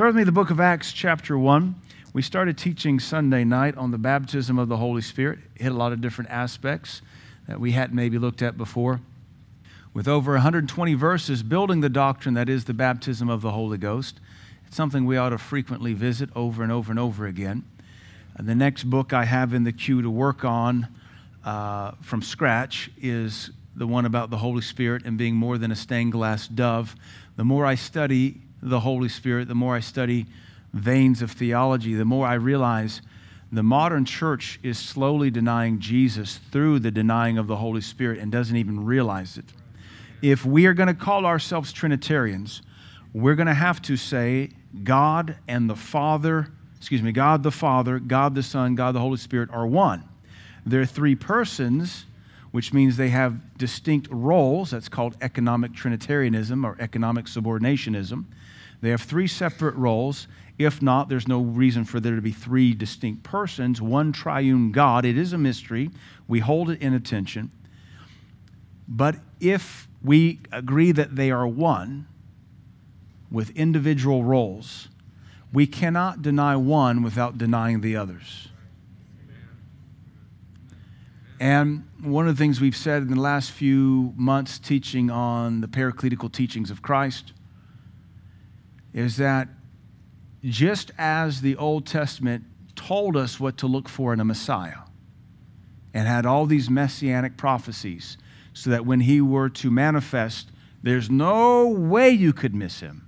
Start with me the book of Acts, chapter 1. We started teaching Sunday night on the baptism of the Holy Spirit. Hit a lot of different aspects that we hadn't maybe looked at before. With over 120 verses building the doctrine that is the baptism of the Holy Ghost, it's something we ought to frequently visit over and over and over again. And the next book I have in the queue to work on uh, from scratch is the one about the Holy Spirit and being more than a stained glass dove. The more I study the Holy Spirit, the more I study veins of theology, the more I realize the modern church is slowly denying Jesus through the denying of the Holy Spirit and doesn't even realize it. If we are going to call ourselves Trinitarians, we're going to have to say God and the Father, excuse me, God the Father, God the Son, God the Holy Spirit are one. They're three persons, which means they have distinct roles. That's called economic Trinitarianism or economic subordinationism. They have three separate roles. If not, there's no reason for there to be three distinct persons, one triune God. It is a mystery. We hold it in attention. But if we agree that they are one with individual roles, we cannot deny one without denying the others. And one of the things we've said in the last few months teaching on the paracletical teachings of Christ is that just as the Old Testament told us what to look for in a Messiah and had all these messianic prophecies, so that when he were to manifest, there's no way you could miss him.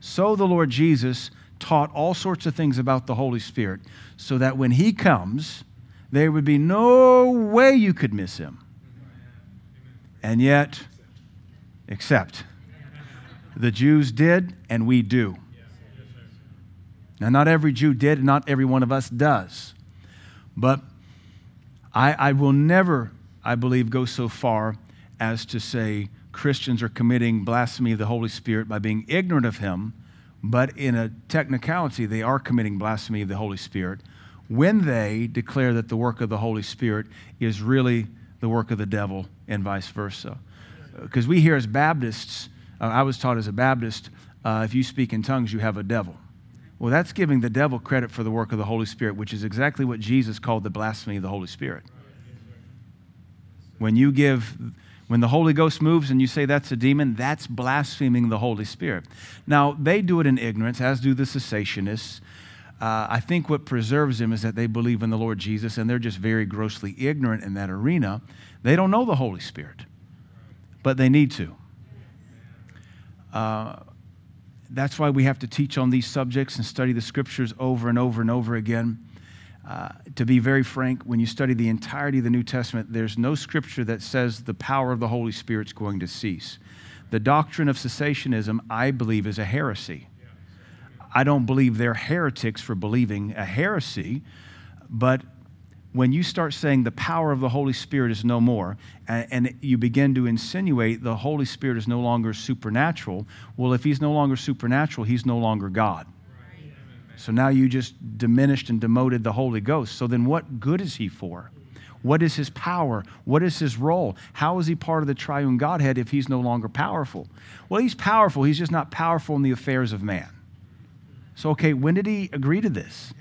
So the Lord Jesus taught all sorts of things about the Holy Spirit, so that when he comes, there would be no way you could miss him. And yet, except the Jews did, and we do. Now, not every Jew did, and not every one of us does. But I, I will never, I believe, go so far as to say Christians are committing blasphemy of the Holy Spirit by being ignorant of Him, but in a technicality, they are committing blasphemy of the Holy Spirit when they declare that the work of the Holy Spirit is really the work of the devil and vice versa. Because we here as Baptists, uh, I was taught as a Baptist, uh, if you speak in tongues, you have a devil. Well, that's giving the devil credit for the work of the Holy Spirit, which is exactly what Jesus called the blasphemy of the Holy Spirit. When you give, when the Holy Ghost moves and you say that's a demon, that's blaspheming the Holy Spirit. Now, they do it in ignorance, as do the cessationists. Uh, I think what preserves them is that they believe in the Lord Jesus and they're just very grossly ignorant in that arena. They don't know the Holy Spirit, but they need to. Uh, that's why we have to teach on these subjects and study the scriptures over and over and over again. Uh, to be very frank, when you study the entirety of the New Testament, there's no scripture that says the power of the Holy Spirit's going to cease. The doctrine of cessationism, I believe, is a heresy. I don't believe they're heretics for believing a heresy, but when you start saying the power of the Holy Spirit is no more, and, and, you begin to insinuate the Holy Spirit is no longer supernatural, well, if he's no longer supernatural, he's no longer God. So now you just diminished and demoted the Holy Ghost. So then what good is he for? What is his power? What is his role? How is he part of the triune Godhead if he's no longer powerful? Well, he's powerful. He's just not powerful in the affairs of man. So, okay, when did he agree to this?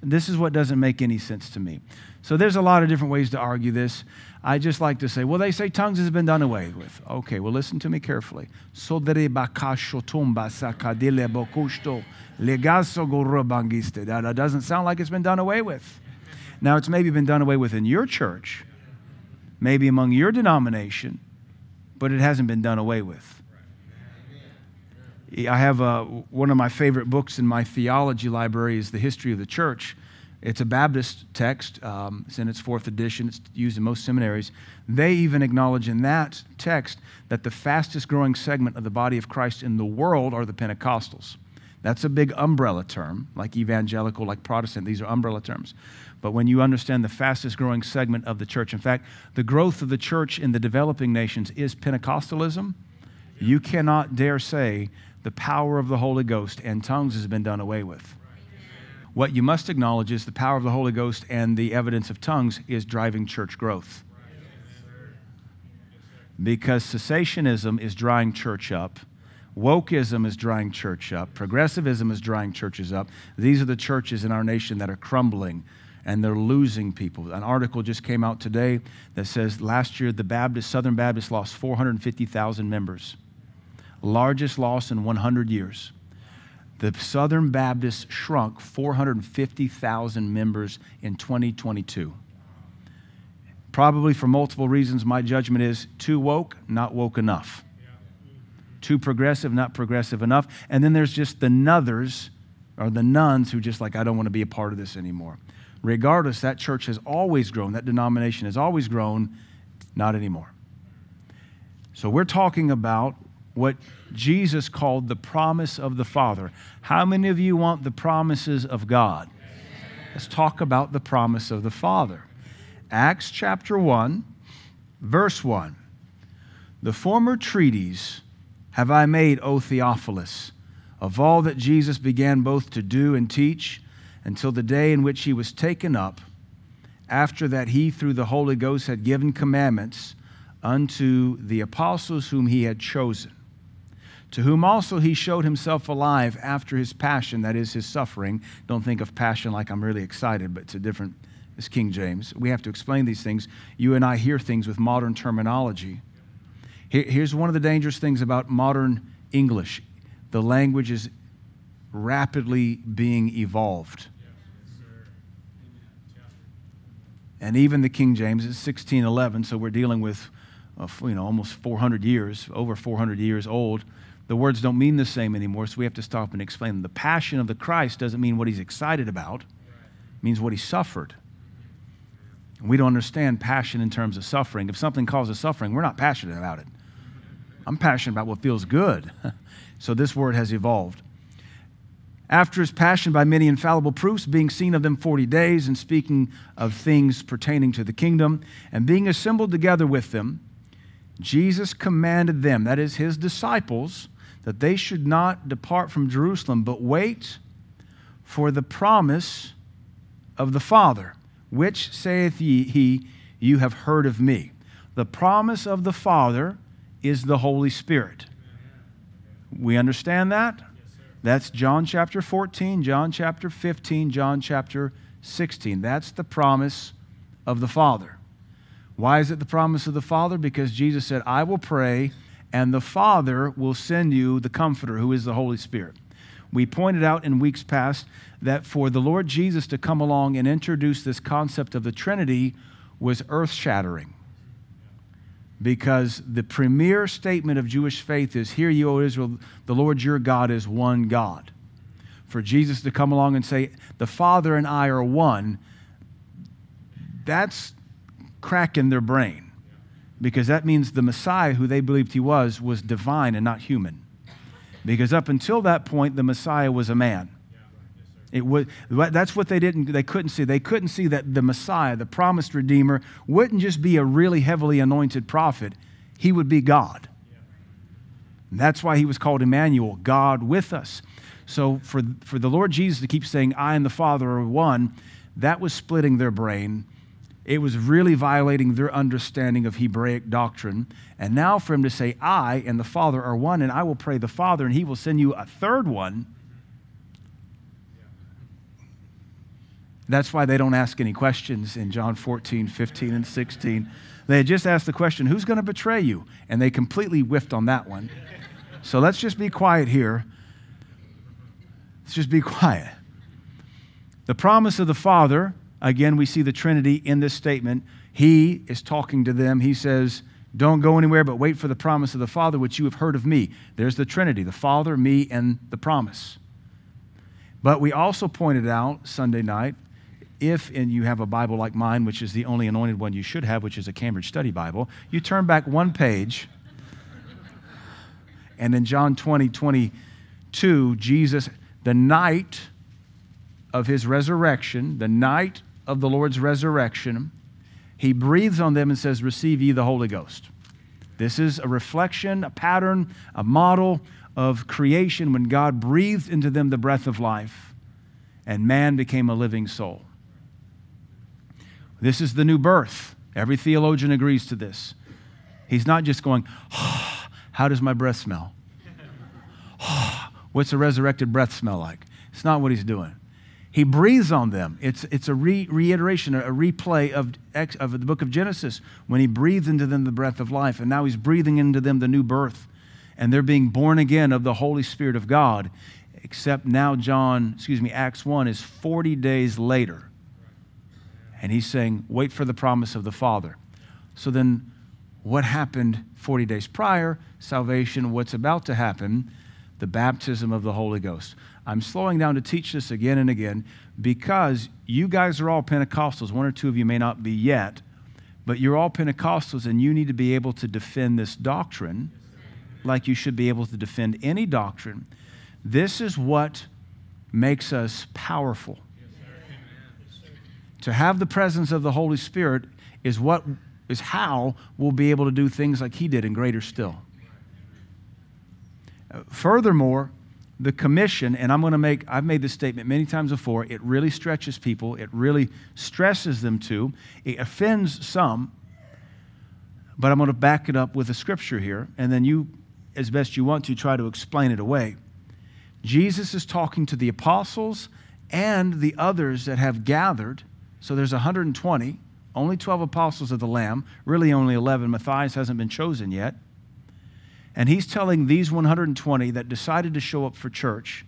This is what doesn't make any sense to me. So there's a lot of different ways to argue this. I just like to say, well, they say tongues has been done away with. Okay, well, listen to me carefully. That doesn't sound like it's been done away with. Now, it's maybe been done away with in your church, maybe among your denomination, but it hasn't been done away with. I have a, one of my favorite books in my theology library is The History of the Church. It's a Baptist text. Um, it's in its fourth edition. It's used in most seminaries. They even acknowledge in that text that the fastest growing segment of the body of Christ in the world are the Pentecostals. That's a big umbrella term, like evangelical, like Protestant. These are umbrella terms. But when you understand the fastest growing segment of the church, in fact, the growth of the church in the developing nations is Pentecostalism, you cannot dare say the power of the Holy Ghost and tongues has been done away with. What you must acknowledge is the power of the Holy Ghost and the evidence of tongues is driving church growth. Because cessationism is drying church up, Wokeism is drying church up. Progressivism is drying churches up. These are the churches in our nation that are crumbling and they're losing people. An article just came out today that says last year the Baptist, Southern Baptist lost 450,000 members. Largest loss in 100 years. The Southern Baptists shrunk 450,000 members in 2022. Probably for multiple reasons, my judgment is too woke, not woke enough too progressive, not progressive enough. And then there's just the nothers or the nones who just like, I don't want to be a part of this anymore. Regardless, that church has always grown, that denomination has always grown, not anymore. So we're talking about what Jesus called the promise of the Father. How many of you want the promises of God? Let's talk about the promise of the Father. Acts chapter 1, verse 1. The former treaties have I made, O Theophilus, of all that Jesus began both to do and teach until the day in which he was taken up, after that he, through the Holy Ghost, had given commandments unto the apostles whom he had chosen, to whom also he showed himself alive after his passion, that is, his suffering. Don't think of passion like I'm really excited, but it's a different, it's King James. We have to explain these things. You and I hear things with modern terminology. Here's one of the dangerous things about modern English the language is rapidly being evolved. And even the King James is 1611, so we're dealing with uh, you know, almost 400 years, over 400 years old. The words don't mean the same anymore, so we have to stop and explain them. The passion of the Christ doesn't mean what he's excited about, it means what he suffered. We don't understand passion in terms of suffering. If something causes suffering, we're not passionate about it. I'm passionate about what feels good. so this word has evolved. After his passion by many infallible proofs, being seen of them 40 days, and speaking of things pertaining to the kingdom, and being assembled together with them, Jesus commanded them, that is, his disciples, that they should not depart from Jerusalem, but wait for the promise of the Father, which saith ye, he, you have heard of me. The promise of the Father is the Holy Spirit. We understand that? That's John chapter 14, John chapter 15, John chapter 16. That's the promise of the Father. Why is it the promise of the Father? Because Jesus said, I will pray, and the Father will send you the Comforter, who is the Holy Spirit. We pointed out in weeks past that for the Lord Jesus to come along and introduce this concept of the Trinity was earth shattering because the premier statement of Jewish faith is Hear you, O Israel, the Lord your God is one God. For Jesus to come along and say, The Father and I are one, that's cracking their brain because that means the Messiah, who they believed he was, was divine and not human. Because up until that point, the Messiah was a man. It was, that's what they didn't, they couldn't see. They couldn't see that the Messiah, the promised Redeemer, wouldn't just be a really heavily anointed prophet, he would be God. And that's why he was called Emmanuel, God with us. So for, for the Lord Jesus to keep saying, I and the Father are one, that was splitting their brain. It was really violating their understanding of Hebraic doctrine. And now for him to say, I and the Father are one, and I will pray the Father, and he will send you a third one That's why they don't ask any questions in John 14, 15, and 16. They just asked the question, Who's going to betray you? And they completely whiffed on that one. So let's just be quiet here. Let's just be quiet. The promise of the Father, again, we see the Trinity in this statement. He is talking to them. He says, Don't go anywhere, but wait for the promise of the Father, which you have heard of me. There's the Trinity the Father, me, and the promise. But we also pointed out Sunday night if and you have a Bible like mine, which is the only anointed one you should have, which is a Cambridge Study Bible, you turn back one page, and in John 20, 22, Jesus, the night of his resurrection, the night of the Lord's resurrection, he breathes on them and says, Receive ye the Holy Ghost. This is a reflection, a pattern, a model of creation when God breathed into them the breath of life and man became a living soul. This is the new birth. Every theologian agrees to this. He's not just going, oh, How does my breath smell? Ah, what's a resurrected breath smell like? It's not what he's doing. He breathes on them. It's, it's a re- reiteration, a replay of, of the book of Genesis when he breathed into them the breath of life. And now he's breathing into them the new birth. And they're being born again of the Holy Spirit of God. Except now, John, excuse me, Acts 1 is 40 days later. And he's saying, wait for the promise of the Father. So then, what happened 40 days prior? Salvation. What's about to happen? The baptism of the Holy Ghost. I'm slowing down to teach this again and again because you guys are all Pentecostals. One or two of you may not be yet, but you're all Pentecostals and you need to be able to defend this doctrine like you should be able to defend any doctrine. This is what makes us powerful. To have the presence of the Holy Spirit is what is how we'll be able to do things like he did and greater still. Furthermore, the commission, and I'm going to make, I've made this statement many times before, it really stretches people, it really stresses them to, it offends some, but I'm going to back it up with a scripture here, and then you, as best you want to, try to explain it away. Jesus is talking to the apostles and the others that have gathered. So there's 120, only 12 apostles of the Lamb, really only 11. Matthias hasn't been chosen yet. And he's telling these 120 that decided to show up for church,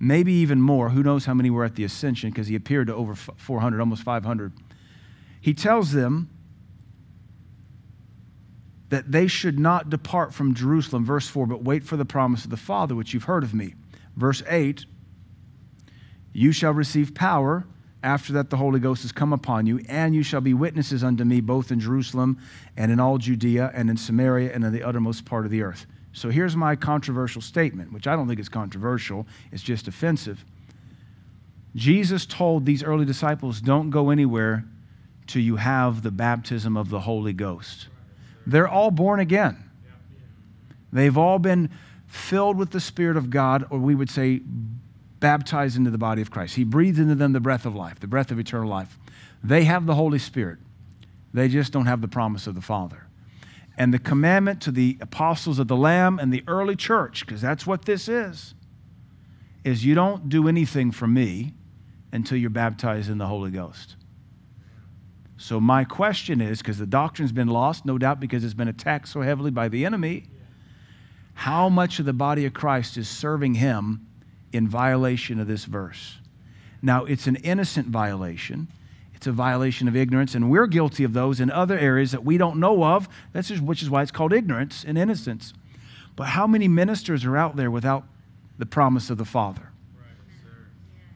maybe even more, who knows how many were at the ascension because he appeared to over 400, almost 500. He tells them that they should not depart from Jerusalem, verse 4, but wait for the promise of the Father, which you've heard of me. Verse 8, you shall receive power after that, the Holy Ghost has come upon you, and you shall be witnesses unto me both in Jerusalem and in all Judea and in Samaria and in the uttermost part of the earth. So here's my controversial statement, which I don't think is controversial, it's just offensive. Jesus told these early disciples, Don't go anywhere till you have the baptism of the Holy Ghost. They're all born again. They've all been filled with the Spirit of God, or we would say baptized into the body of Christ. He breathed into them the breath of life, the breath of eternal life. They have the Holy Spirit, they just don't have the promise of the Father. And the commandment to the apostles of the Lamb and the early church, because that's what this is, is you don't do anything for me until you're baptized in the Holy Ghost. So, my question is because the doctrine's been lost, no doubt because it's been attacked so heavily by the enemy, how much of the body of Christ is serving him in violation of this verse. Now, it's an innocent violation. It's a violation of ignorance, and we're guilty of those in other areas that we don't know of, That's just, which is why it's called ignorance and innocence. But how many ministers are out there without the promise of the Father?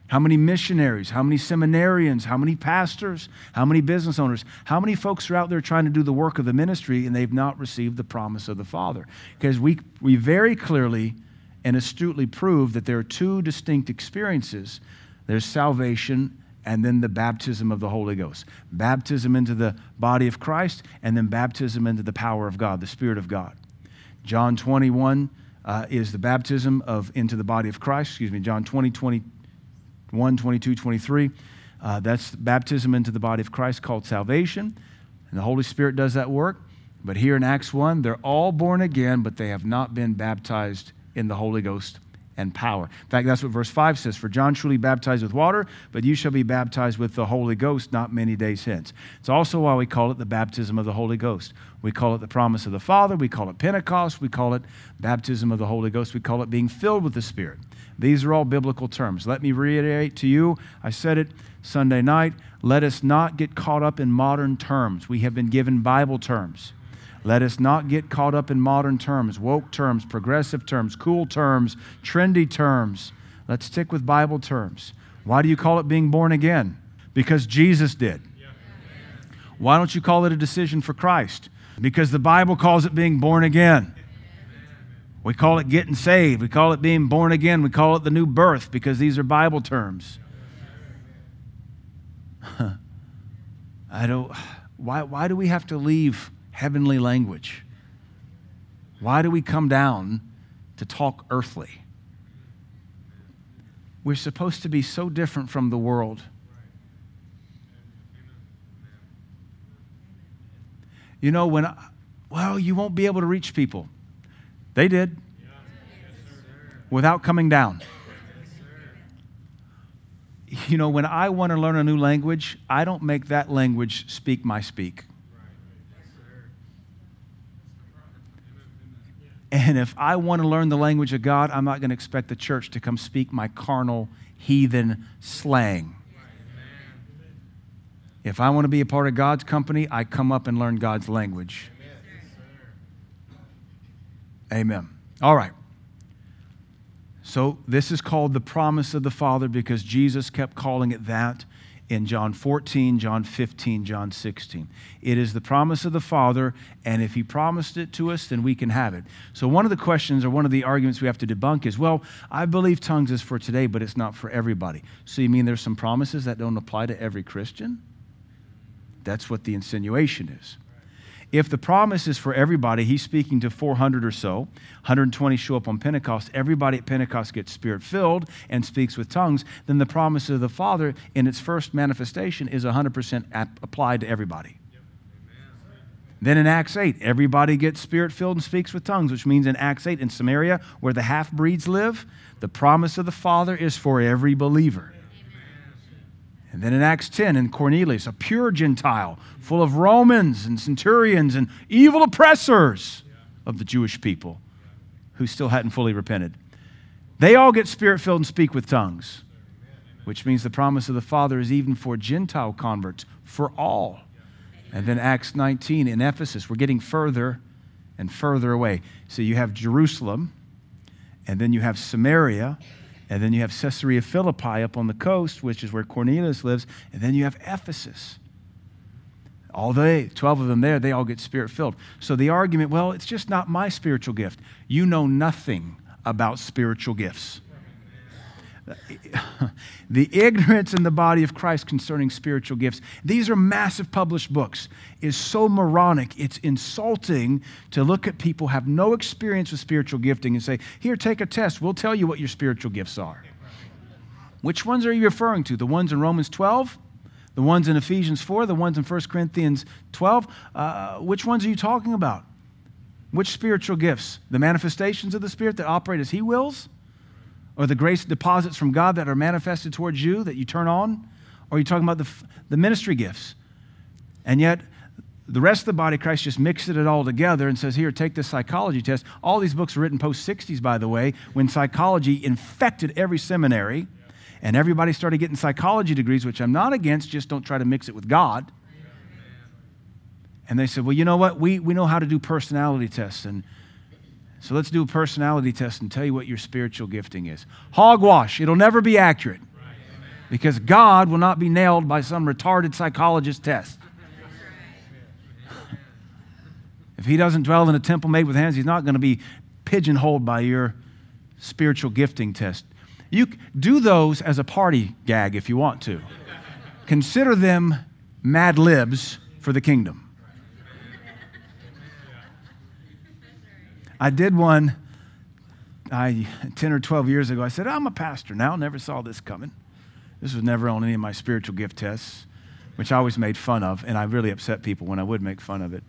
How many missionaries? How many seminarians? How many pastors? How many business owners? How many folks are out there trying to do the work of the ministry and they've not received the promise of the Father? Because we, we very clearly and astutely proved that there are two distinct experiences there's salvation and then the baptism of the Holy Ghost. Baptism into the body of Christ, and then baptism into the power of God, the Spirit of God. John 21 uh, is the baptism of into the body of Christ. Excuse me, John 20, 21, 22, 23. Uh, that's baptism into the body of Christ called salvation. And the Holy Spirit does that work. But here in Acts 1, they're all born again, but they have not been baptized in the Holy Ghost and power. In fact, that's what verse 5 says For John truly baptized with water, but you shall be baptized with the Holy Ghost not many days hence. It's also why we call it the baptism of the Holy Ghost. We call it the promise of the Father, we call it Pentecost, we call it baptism of the Holy Ghost, we call it being filled with the Spirit. These are all biblical terms. Let me reiterate to you, I said it Sunday night. Let us not get caught up in modern terms. We have been given Bible terms. Let us not get caught up in modern terms, woke terms, progressive terms, cool terms, trendy terms. Let's stick with Bible terms. Why do you call it being born again? Because Jesus did. Why don't you call it a decision for Christ? Because the Bible calls it being born again. We call it getting saved. We call it being born again. We call it the new birth because these are Bible terms. I don't why why do we have to leave heavenly language? Why do we come down to talk earthly? We're supposed to be so different from the world. You know, when, I, well, you won't be able to reach people. They did. without coming down. You know, when I want to learn a new language, I don't make that language speak my speak. And if I want to learn the language of God, I'm not going to expect the church to come speak my carnal, heathen slang. If I want to be a part of God's company, I come up and learn God's language. Amen. All right. So, this is called the promise of the Father because Jesus kept calling it that in John 14, John 15, John 16. It is the promise of the Father, and if He promised it to us, then we can have it. So, one of the questions or one of the arguments we have to debunk is well, I believe tongues is for today, but it's not for everybody. So, you mean there's some promises that don't apply to every Christian? That's what the insinuation is. If the promise is for everybody, he's speaking to 400 or so, 120 show up on Pentecost, everybody at Pentecost gets spirit filled and speaks with tongues, then the promise of the Father in its first manifestation is 100% ap- applied to everybody. Then in Acts 8, everybody gets spirit filled and speaks with tongues, which means in Acts 8, in Samaria, where the half breeds live, the promise of the Father is for every believer. And then in Acts 10, in Cornelius, a pure Gentile, full of Romans and centurions and evil oppressors of the Jewish people who still hadn't fully repented. They all get spirit filled and speak with tongues, which means the promise of the Father is even for Gentile converts, for all. And then Acts 19 in Ephesus, we're getting further and further away. So you have Jerusalem, and then you have Samaria, and then you have Caesarea Philippi up on the coast, which is where Cornelius lives. And then you have Ephesus. All they, 12 of them there, they all get spirit filled. So the argument, well, it's just not my spiritual gift. You know nothing about spiritual gifts. the ignorance in the body of Christ concerning spiritual gifts, these are massive published books, is so moronic. It's insulting to look at people have no experience with spiritual gifting and say, Here, take a test. We'll tell you what your spiritual gifts are. Which ones are you referring to? The ones in Romans 12? The ones in Ephesians 4? The ones in 1 Corinthians 12? Uh, which ones are you talking about? Which spiritual gifts? The manifestations of the Spirit that operate as He wills? Or the grace deposits from God that are manifested towards you that you turn on? Or are you talking about the, the ministry gifts? And yet, the rest of the body Christ just mixes it all together and says, Here, take this psychology test. All these books written post 60s, by the way, when psychology infected every seminary and everybody started getting psychology degrees, which I'm not against, just don't try to mix it with God. And they said, Well, you know what? We, we know how to do personality tests. And so let's do a personality test and tell you what your spiritual gifting is. Hogwash, it'll never be accurate because God will not be nailed by some retarded psychologist test. if He doesn't dwell in a temple made with hands, He's not going to be pigeonholed by your spiritual gifting test. You do those as a party gag if you want to. Consider them mad libs for the kingdom. I did one I, 10 or 12 years ago. I said, I'm a pastor now. Never saw this coming. This was never on any of my spiritual gift tests, which I always made fun of, and I really upset people when I would make fun of it.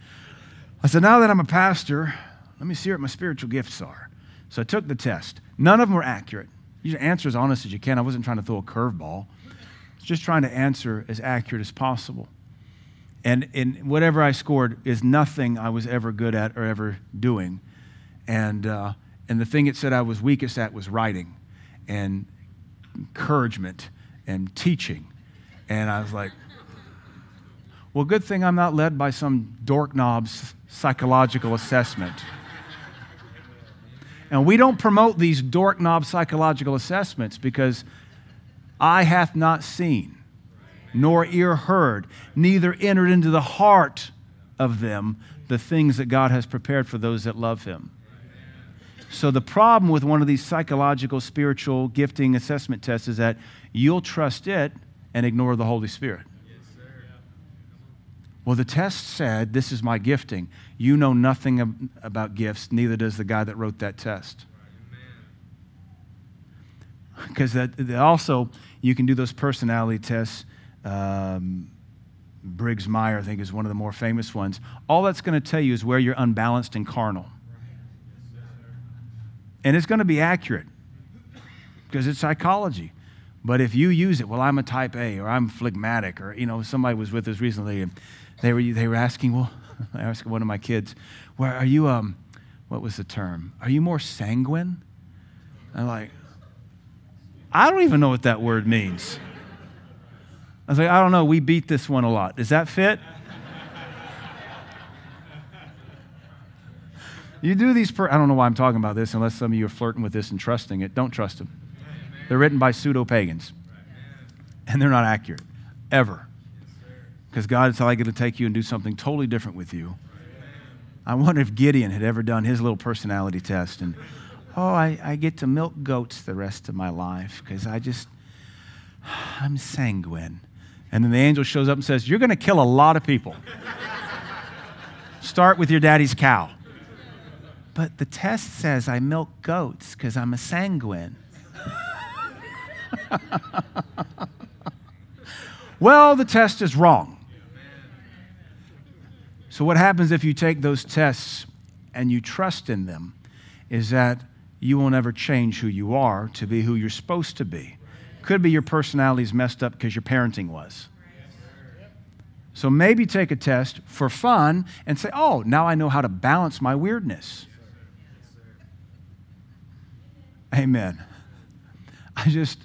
I said, Now that I'm a pastor, let me see what my spiritual gifts are. So I took the test. None of them were accurate. You answer as honest as you can. I wasn't trying to throw a curveball, I was just trying to answer as accurate as possible. And, and whatever I scored is nothing I was ever good at or ever doing. And, uh, and the thing it said I was weakest at was writing and encouragement and teaching. And I was like, well, good thing I'm not led by some dork knob's psychological assessment. And we don't promote these dork knob psychological assessments because eye hath not seen, nor ear heard, neither entered into the heart of them the things that God has prepared for those that love him. So, the problem with one of these psychological, spiritual gifting assessment tests is that you'll trust it and ignore the Holy Spirit. well, the test said, This is my gifting. You know nothing about gifts, neither does the guy that wrote that test. Because that also, you can do those personality tests. Um, Briggs Meyer, I think, is one of the more famous ones. All that's going to tell you is where you're unbalanced and carnal and it's going to be accurate. because it's psychology. But if you use it, well, I'm a type A or I'm phlegmatic, or, you know, somebody was with us recently and they were, they were asking, well, I asked one of my kids, where are you, um, what was the term? Are you more sanguine? I'm like, I don't even know what that word means. I was like, I don't know. We beat this one a lot. Does that fit? You do these, per- I don't know why I'm talking about this unless some of you are flirting with this and trusting it. Don't trust them. They're written by pseudo pagans, and they're not accurate, ever. Because God is likely to take you and do something totally different with you. I wonder if Gideon had ever done his little personality test and, oh, I, I get to milk goats the rest of my life because I just, I'm sanguine. And then the angel shows up and says, You're going to kill a lot of people. Start with your daddy's cow. But the test says I milk goats because I'm a sanguine. well, the test is wrong. So, what happens if you take those tests and you trust in them is that you will never change who you are to be who you're supposed to be. Could be your personality is messed up because your parenting was. So maybe take a test for fun and say, oh, now I know how to balance my weirdness. Amen. I just,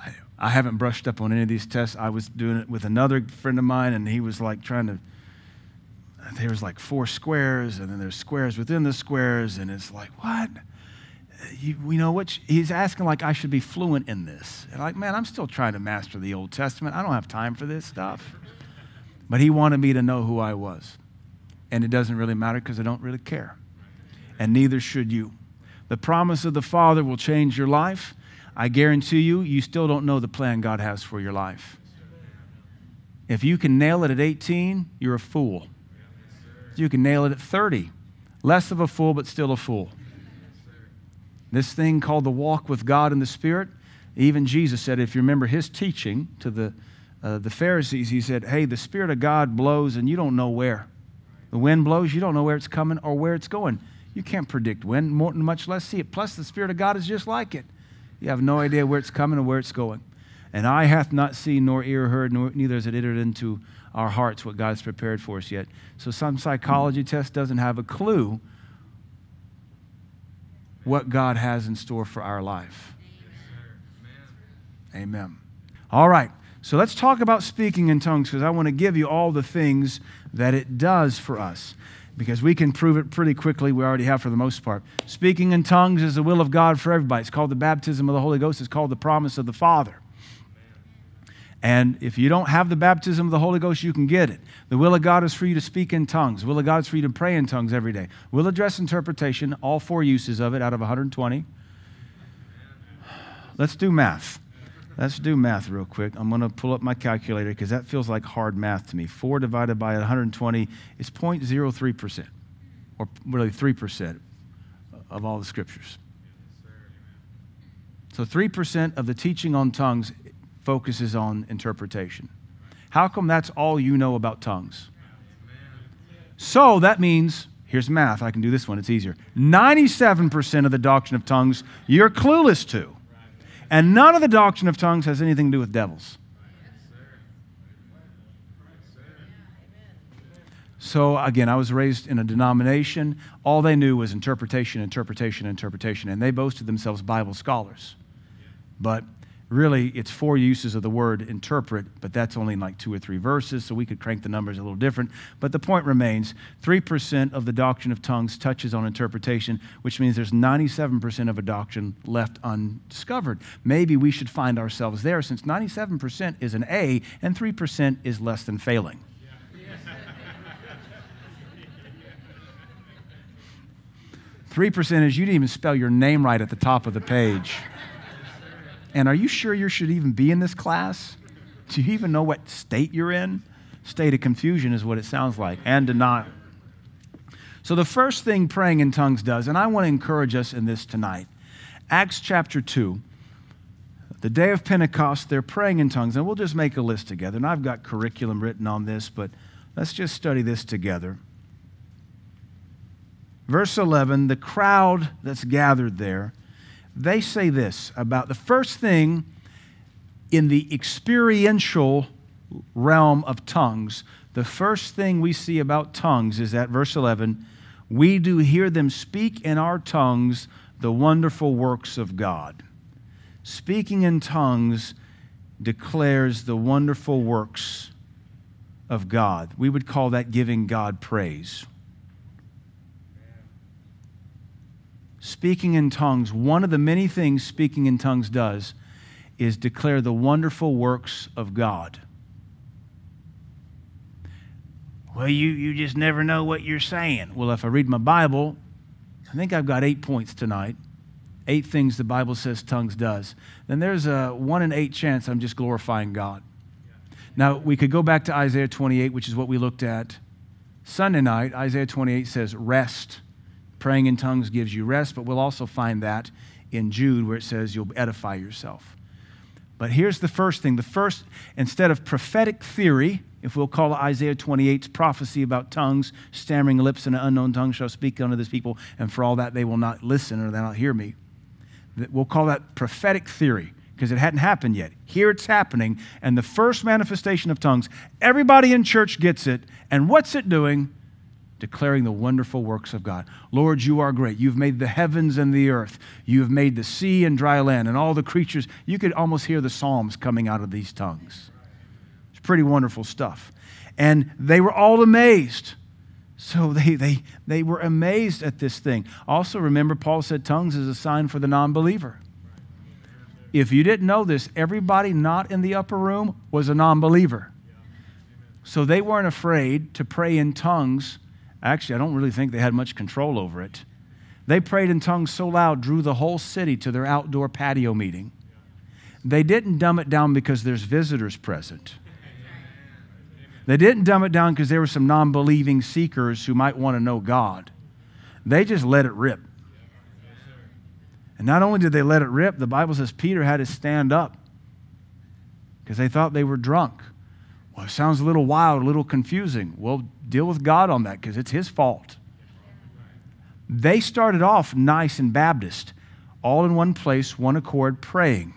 I I haven't brushed up on any of these tests. I was doing it with another friend of mine, and he was like trying to. There was like four squares, and then there's squares within the squares, and it's like, what? You, we know what he's asking like I should be fluent in this. And like, man, I'm still trying to master the Old Testament. I don't have time for this stuff. But he wanted me to know who I was. And it doesn't really matter because I don't really care. And neither should you. The promise of the Father will change your life. I guarantee you, you still don't know the plan God has for your life. If you can nail it at 18, you're a fool. You can nail it at 30. Less of a fool, but still a fool. This thing called the walk with God in the Spirit, even Jesus said, if you remember his teaching to the, uh, the Pharisees, he said, Hey, the Spirit of God blows and you don't know where. The wind blows, you don't know where it's coming or where it's going. You can't predict when, much less see it. Plus, the Spirit of God is just like it. You have no idea where it's coming or where it's going. And eye hath not seen, nor ear heard, nor neither has it entered into our hearts what God has prepared for us yet. So some psychology test doesn't have a clue what God has in store for our life. Amen. All right. So let's talk about speaking in tongues because I want to give you all the things that it does for us because we can prove it pretty quickly. We already have for the most part. Speaking in tongues is the will of God for everybody. It's called the baptism of the Holy Ghost, it's called the promise of the Father. And if you don't have the baptism of the Holy Ghost, you can get it. The will of God is for you to speak in tongues. The will of God is for you to pray in tongues every day. We'll address interpretation, all four uses of it out of 120. Let's do math. Let's do math real quick. I'm going to pull up my calculator because that feels like hard math to me. 4 divided by 120 is 0.03%, or really 3% of all the scriptures. So 3% of the teaching on tongues focuses on interpretation. How come that's all you know about tongues? So that means, here's math. I can do this one, it's easier. 97% of the doctrine of tongues you're clueless to. And none of the doctrine of tongues has anything to do with devils. So, again, I was raised in a denomination. All they knew was interpretation, interpretation, interpretation. And they boasted themselves Bible scholars. But really it's four uses of the word interpret, but that's only in like two or three verses, so we could crank the numbers a little different. But the point remains 3% of the doctrine of tongues touches on interpretation, which means there's 97% of a doctrine left undiscovered. Maybe we should find ourselves there since 97% is an A and 3% is less than failing. Three percent is you didn't even spell your name right at the top of the page. And are you sure you should even be in this class? Do you even know what state you're in? State of confusion is what it sounds like, and denial. So, the first thing praying in tongues does, and I want to encourage us in this tonight Acts chapter 2, the day of Pentecost, they're praying in tongues, and we'll just make a list together. And I've got curriculum written on this, but let's just study this together. Verse 11 the crowd that's gathered there they say this about the first thing in the experiential realm of tongues, the first thing we see about tongues is that verse 11 we do hear them speak in our tongues the wonderful works of God. Speaking in tongues declares the wonderful works of God. We would call that giving God praise. Speaking in tongues, one of the many things speaking in tongues does is declare the wonderful works of God. Well, you, you just never know what you're saying. Well, if I read my Bible, I think I've got eight points tonight. Eight things the Bible says tongues does. Then there's a one in eight chance I'm just glorifying God. Now, we could go back to Isaiah 28, which is what we looked at Sunday night. Isaiah 28 says, rest. Praying in tongues gives you rest, but we'll also find that in Jude where it says you'll edify yourself. But here's the first thing. The first, instead of prophetic theory, if we'll call Isaiah 28's prophecy about tongues, stammering lips and an unknown tongue shall speak unto this people, and for all that they will not listen or they'll not hear me. We'll call that prophetic theory because it hadn't happened yet. Here it's happening, and the first manifestation of tongues, everybody in church gets it, and what's it doing? Declaring the wonderful works of God. Lord, you are great. You've made the heavens and the earth. You have made the sea and dry land and all the creatures. You could almost hear the Psalms coming out of these tongues It's pretty wonderful stuff. And they were all amazed. So they, they, they were amazed at this thing. Also, remember, Paul said tongues is a sign for the non believer. If you didn't know this, everybody not in the upper room was a non believer. So they weren't afraid to pray in tongues. Actually, I don't really think they had much control over it. They prayed in tongues so loud, drew the whole city to their outdoor patio meeting. They didn't dumb it down because there's visitors present. They didn't dumb it down because there were some non believing seekers who might want to know God. They just let it rip. And not only did they let it rip, the Bible says Peter had to stand up because they thought they were drunk. Well, it sounds a little wild, a little confusing. Well, deal with God on that because it's his fault. They started off nice and Baptist, all in one place, one accord, praying,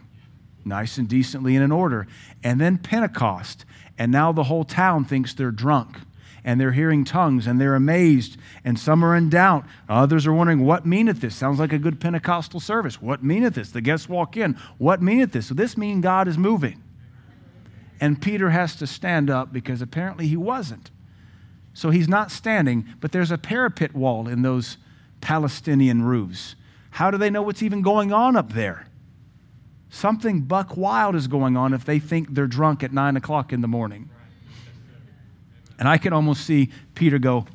nice and decently in order. And then Pentecost and now the whole town thinks they're drunk and they're hearing tongues and they're amazed and some are in doubt. Others are wondering what meaneth this? Sounds like a good pentecostal service. What meaneth this? The guests walk in. What meaneth this? So this means god is moving and peter has to stand up because apparently he wasn't so he's not standing but there's a parapet wall in those palestinian roofs how do they know what's even going on up there Something buck wild is going on if they think they're drunk at nine o'clock in the morning. And I can almost see Peter go,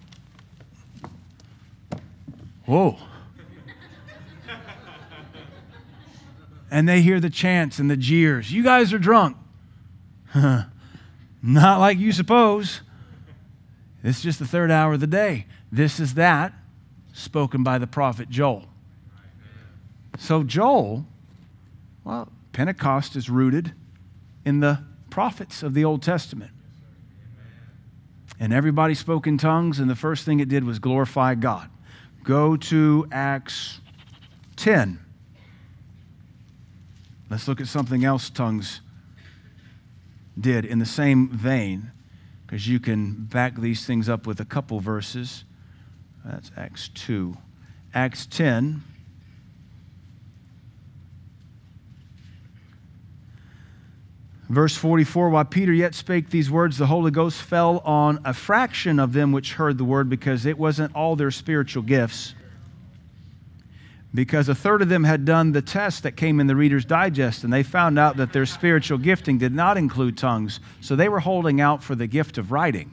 Whoa. and they hear the chants and the jeers. You guys are drunk. Not like you suppose. It's just the third hour of the day. This is that spoken by the prophet Joel. So Joel well, Pentecost is rooted in the prophets of the Old Testament. And everybody spoke in tongues, and the first thing it did was glorify God. Go to Acts 10. Let's look at something else tongues did in the same vein, because you can back these things up with a couple verses. That's Acts 2. Acts 10. Verse 44 While Peter yet spake these words, the Holy Ghost fell on a fraction of them which heard the word, because it wasn't all their spiritual gifts. Because a third of them had done the test that came in the Reader's Digest, and they found out that their spiritual gifting did not include tongues. So they were holding out for the gift of writing.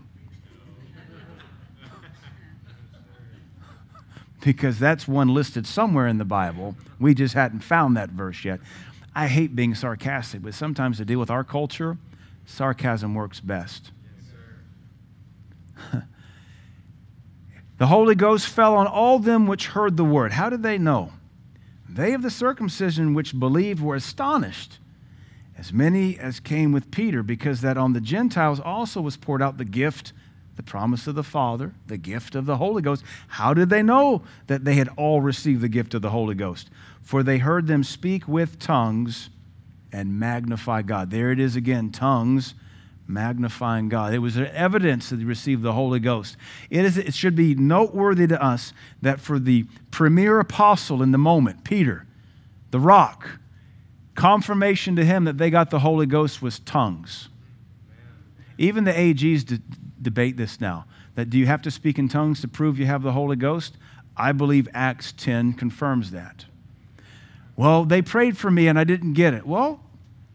because that's one listed somewhere in the Bible. We just hadn't found that verse yet. I hate being sarcastic, but sometimes to deal with our culture, sarcasm works best. the Holy Ghost fell on all them which heard the word. How did they know? They of the circumcision which believed were astonished, as many as came with Peter, because that on the Gentiles also was poured out the gift the promise of the Father, the gift of the Holy Ghost. How did they know that they had all received the gift of the Holy Ghost? For they heard them speak with tongues and magnify God. There it is again tongues magnifying God. It was evidence that they received the Holy Ghost. It, is, it should be noteworthy to us that for the premier apostle in the moment, Peter, the rock, confirmation to him that they got the Holy Ghost was tongues. Even the AGs de- debate this now. That do you have to speak in tongues to prove you have the Holy Ghost? I believe Acts 10 confirms that. Well, they prayed for me and I didn't get it. Well,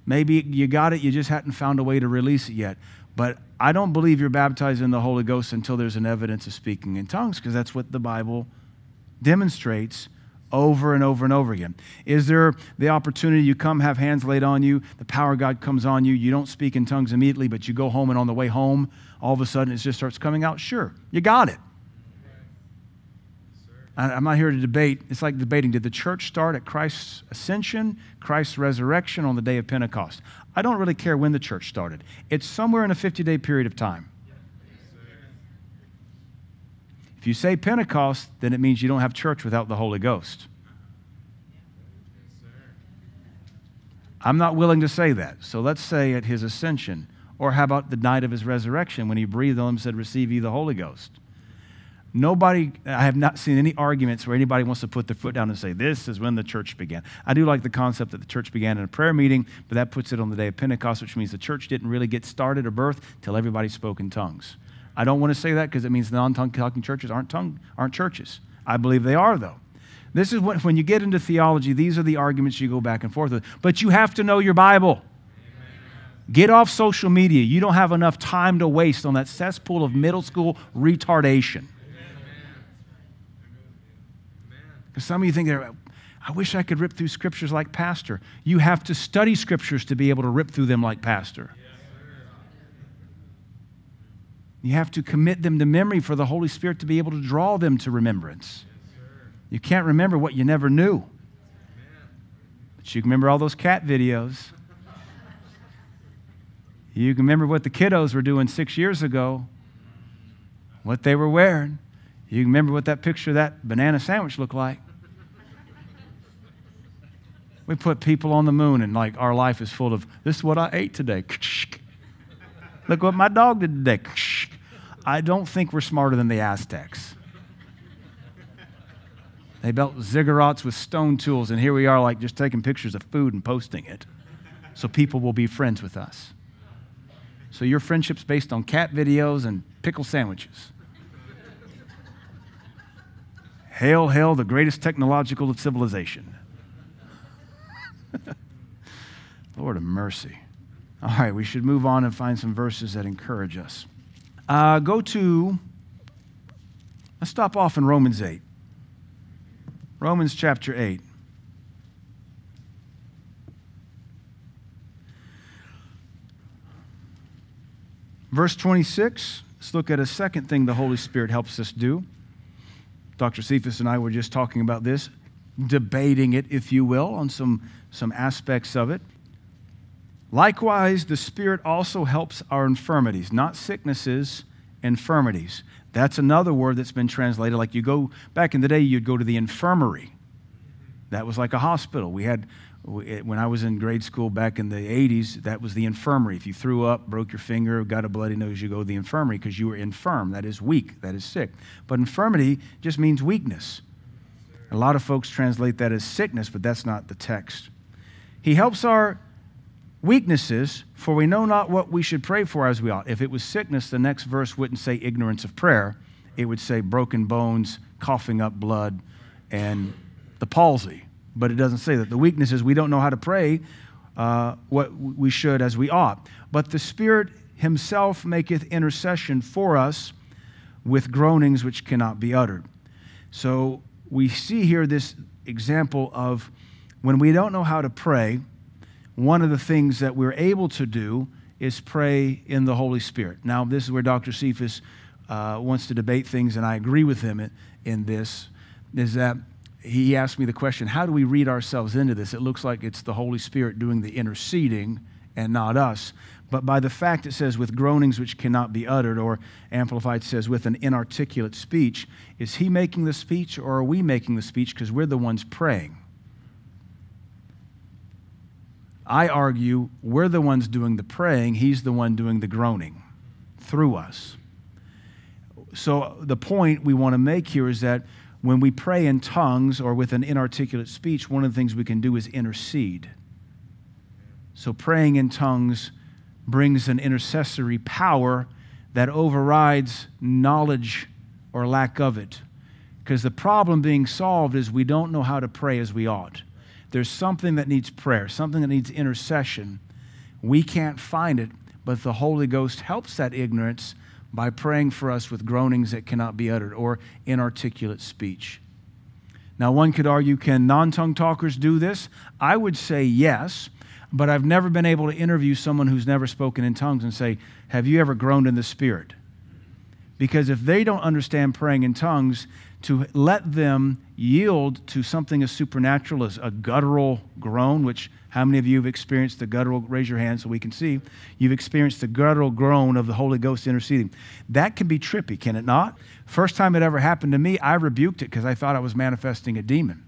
maybe you got it, you just hadn't found a way to release it yet. But I don't believe you're baptized in the Holy Ghost until there's an evidence of speaking in tongues, because that's what the Bible demonstrates over and over and over again. Is there the opportunity you come have hands laid on you, the power of God comes on you, you don't speak in tongues immediately, but you go home and on the way home, all of a sudden it just starts coming out? Sure, you got it. I'm not here to debate. It's like debating did the church start at Christ's ascension, Christ's resurrection on the day of Pentecost? I don't really care when the church started. It's somewhere in a 50 day period of time. If you say Pentecost, then it means you don't have church without the Holy Ghost. I'm not willing to say that. So let's say at his ascension. Or how about the night of his resurrection when he breathed on them and said, Receive ye the Holy Ghost? Nobody, I have not seen any arguments where anybody wants to put their foot down and say, This is when the church began. I do like the concept that the church began in a prayer meeting, but that puts it on the day of Pentecost, which means the church didn't really get started or birth till everybody spoke in tongues. I don't want to say that because it means non tongue talking churches aren't, tongue, aren't churches. I believe they are, though. This is what, when you get into theology, these are the arguments you go back and forth with. But you have to know your Bible. Get off social media. You don't have enough time to waste on that cesspool of middle school retardation. Because some of you think, I wish I could rip through scriptures like Pastor. You have to study scriptures to be able to rip through them like Pastor. You have to commit them to memory for the Holy Spirit to be able to draw them to remembrance. You can't remember what you never knew. But you can remember all those cat videos. You can remember what the kiddos were doing six years ago, what they were wearing. You remember what that picture of that banana sandwich looked like. We put people on the moon, and like our life is full of this is what I ate today. Look what my dog did today. I don't think we're smarter than the Aztecs. They built ziggurats with stone tools, and here we are, like just taking pictures of food and posting it so people will be friends with us. So your friendship's based on cat videos and pickle sandwiches. Hail, hail, the greatest technological civilization. Lord of mercy. All right, we should move on and find some verses that encourage us. Uh, go to, let's stop off in Romans 8. Romans chapter 8. Verse 26, let's look at a second thing the Holy Spirit helps us do. Dr. Cephas and I were just talking about this, debating it, if you will, on some, some aspects of it. Likewise, the Spirit also helps our infirmities, not sicknesses, infirmities. That's another word that's been translated. Like you go, back in the day, you'd go to the infirmary. That was like a hospital. We had, Eh, when I was in grade school back in the 80s, that was the infirmary. If you threw up, broke your finger, got a bloody nose, you go to the infirmary because you were infirm. That is weak, that is sick. But infirmity just means weakness. A lot of folks translate that as sickness, but that's not the text. He helps our weaknesses, for we know not what we should pray for as we ought. If it was sickness, the next verse wouldn't say ignorance of prayer, it would say broken bones, coughing up blood, and the palsy. But it doesn't say that. The weakness is we don't know how to pray uh, what we should as we ought. But the Spirit Himself maketh intercession for us with groanings which cannot be uttered. So we see here this example of when we don't know how to pray, one of the things that we're able to do is pray in the Holy Spirit. Now, this is where Dr. Cephas uh, wants to debate things, and I agree with him in, in this, is that he asked me the question how do we read ourselves into this? It looks like it's the Holy Spirit doing the interceding and not us. But by the fact it says, with groanings which cannot be uttered, or Amplified says, with an inarticulate speech, is he making the speech or are we making the speech because we're the ones praying? I argue we're the ones doing the praying, he's the one doing the groaning through us. So, the point we want to make here is that when we pray in tongues or with an inarticulate speech, one of the things we can do is intercede. So, praying in tongues brings an intercessory power that overrides knowledge or lack of it. Because the problem being solved is we don't know how to pray as we ought. There's something that needs prayer, something that needs intercession. We can't find it, but the Holy Ghost helps that ignorance by praying for us with groanings that cannot be uttered or inarticulate speech. Now, one could argue can non tongue talkers do this? I would say yes, but I've never been able to interview someone who's never spoken in tongues and say, Have you ever groaned in the Spirit? Because if they don't understand praying in tongues, to let them yield to something as supernatural as a guttural groan, which how many of you have experienced the guttural? Raise your hand so we can see. You've experienced the guttural groan of the Holy Ghost interceding. That can be trippy, can it not? First time it ever happened to me, I rebuked it because I thought I was manifesting a demon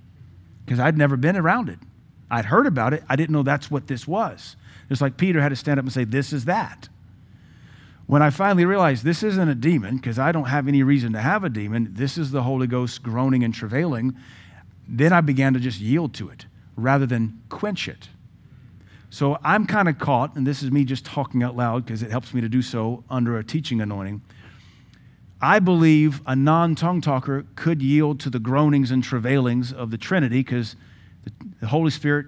because I'd never been around it. I'd heard about it, I didn't know that's what this was. It's like Peter had to stand up and say, This is that. When I finally realized this isn't a demon, because I don't have any reason to have a demon, this is the Holy Ghost groaning and travailing, then I began to just yield to it rather than quench it. So I'm kind of caught, and this is me just talking out loud because it helps me to do so under a teaching anointing. I believe a non tongue talker could yield to the groanings and travailings of the Trinity because the Holy Spirit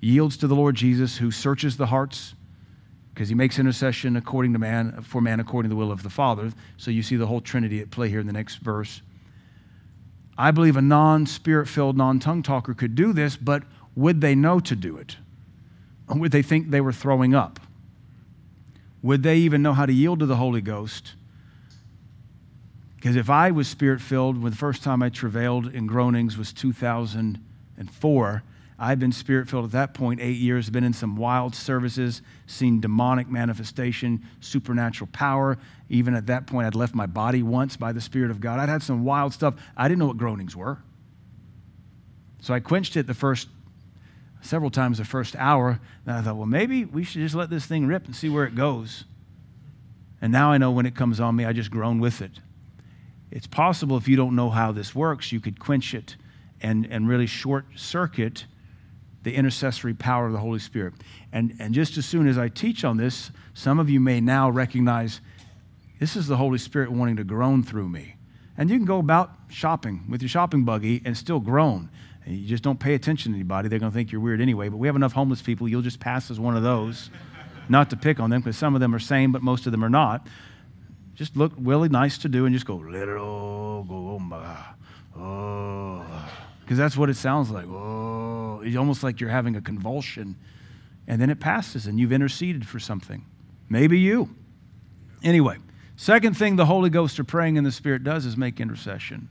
yields to the Lord Jesus who searches the hearts because he makes intercession according to man for man according to the will of the Father. So you see the whole Trinity at play here in the next verse. I believe a non spirit filled, non tongue talker could do this, but would they know to do it? Or would they think they were throwing up? Would they even know how to yield to the Holy Ghost? Because if I was spirit filled, when the first time I travailed in groanings was 2004, I've been spirit filled at that point eight years, been in some wild services, seen demonic manifestation, supernatural power. Even at that point, I'd left my body once by the Spirit of God. I'd had some wild stuff. I didn't know what groanings were. So I quenched it the first, several times the first hour. And I thought, well, maybe we should just let this thing rip and see where it goes. And now I know when it comes on me, I just groan with it. It's possible if you don't know how this works, you could quench it and, and really short circuit the intercessory power of the Holy Spirit. And, and just as soon as I teach on this, some of you may now recognize this is the Holy Spirit wanting to groan through me. And you can go about shopping with your shopping buggy and still groan. And you just don't pay attention to anybody. They're going to think you're weird anyway. But we have enough homeless people, you'll just pass as one of those. not to pick on them, because some of them are sane, but most of them are not. Just look really nice to do and just go, little, it go. My. Oh. Because that's what it sounds like. Oh it's almost like you're having a convulsion, and then it passes and you've interceded for something. Maybe you. Anyway, second thing the Holy Ghost or praying in the Spirit does is make intercession.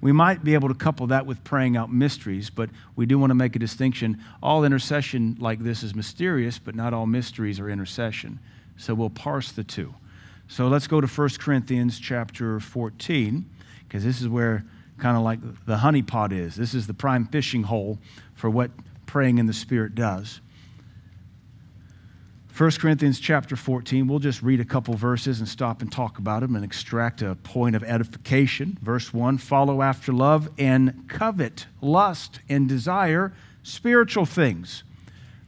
We might be able to couple that with praying out mysteries, but we do want to make a distinction. All intercession like this is mysterious, but not all mysteries are intercession. So we'll parse the two. So let's go to 1 Corinthians chapter 14, because this is where kind of like the honeypot is. This is the prime fishing hole for what praying in the Spirit does. 1 Corinthians chapter 14, we'll just read a couple verses and stop and talk about them and extract a point of edification. Verse 1 Follow after love and covet, lust, and desire spiritual things.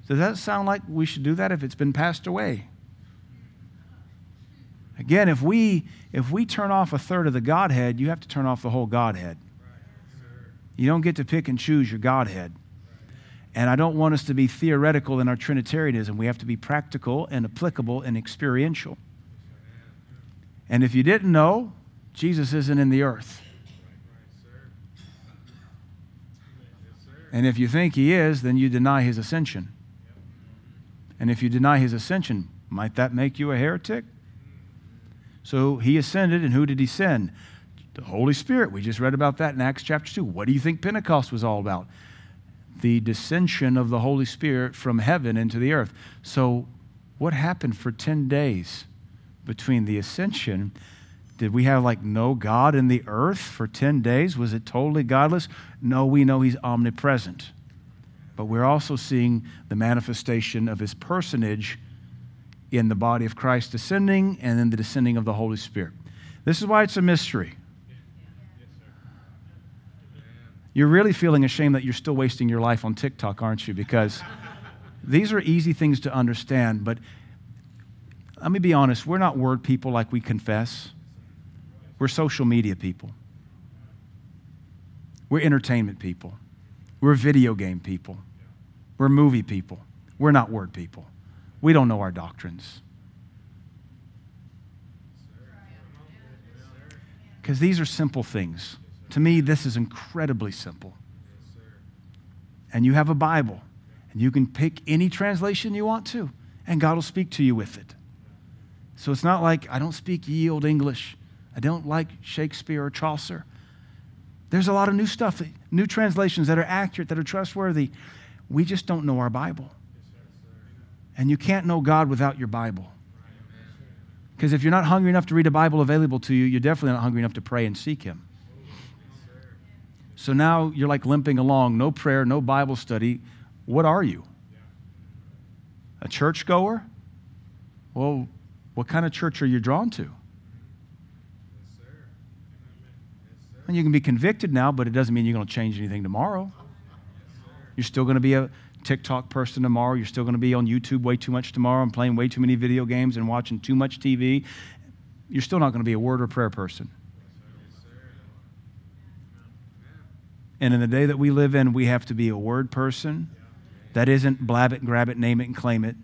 Does that sound like we should do that if it's been passed away? Again, if we if we turn off a third of the Godhead, you have to turn off the whole Godhead. You don't get to pick and choose your Godhead. And I don't want us to be theoretical in our Trinitarianism. We have to be practical and applicable and experiential. And if you didn't know, Jesus isn't in the earth. And if you think he is, then you deny his ascension. And if you deny his ascension, might that make you a heretic? So he ascended, and who did he send? The Holy Spirit. We just read about that in Acts chapter 2. What do you think Pentecost was all about? the dissension of the Holy Spirit from heaven into the earth. So, what happened for 10 days between the ascension? Did we have like no God in the earth for 10 days? Was it totally godless? No, we know He's omnipresent. But we're also seeing the manifestation of His personage in the body of Christ descending and then the descending of the Holy Spirit. This is why it's a mystery. You're really feeling ashamed that you're still wasting your life on TikTok, aren't you? Because these are easy things to understand, but let me be honest, we're not word people like we confess. We're social media people. We're entertainment people. We're video game people. We're movie people. We're not word people. We don't know our doctrines. Because these are simple things. To me, this is incredibly simple. And you have a Bible, and you can pick any translation you want to, and God will speak to you with it. So it's not like I don't speak ye yield English. I don't like Shakespeare or Chaucer. There's a lot of new stuff, new translations that are accurate, that are trustworthy. We just don't know our Bible. And you can't know God without your Bible. Because if you're not hungry enough to read a Bible available to you, you're definitely not hungry enough to pray and seek Him. So now you're like limping along, no prayer, no Bible study. What are you? A churchgoer? Well, what kind of church are you drawn to? And you can be convicted now, but it doesn't mean you're going to change anything tomorrow. You're still going to be a TikTok person tomorrow. You're still going to be on YouTube way too much tomorrow and playing way too many video games and watching too much TV. You're still not going to be a word or prayer person. And in the day that we live in, we have to be a word person. That isn't blab it, grab it, name it, and claim it.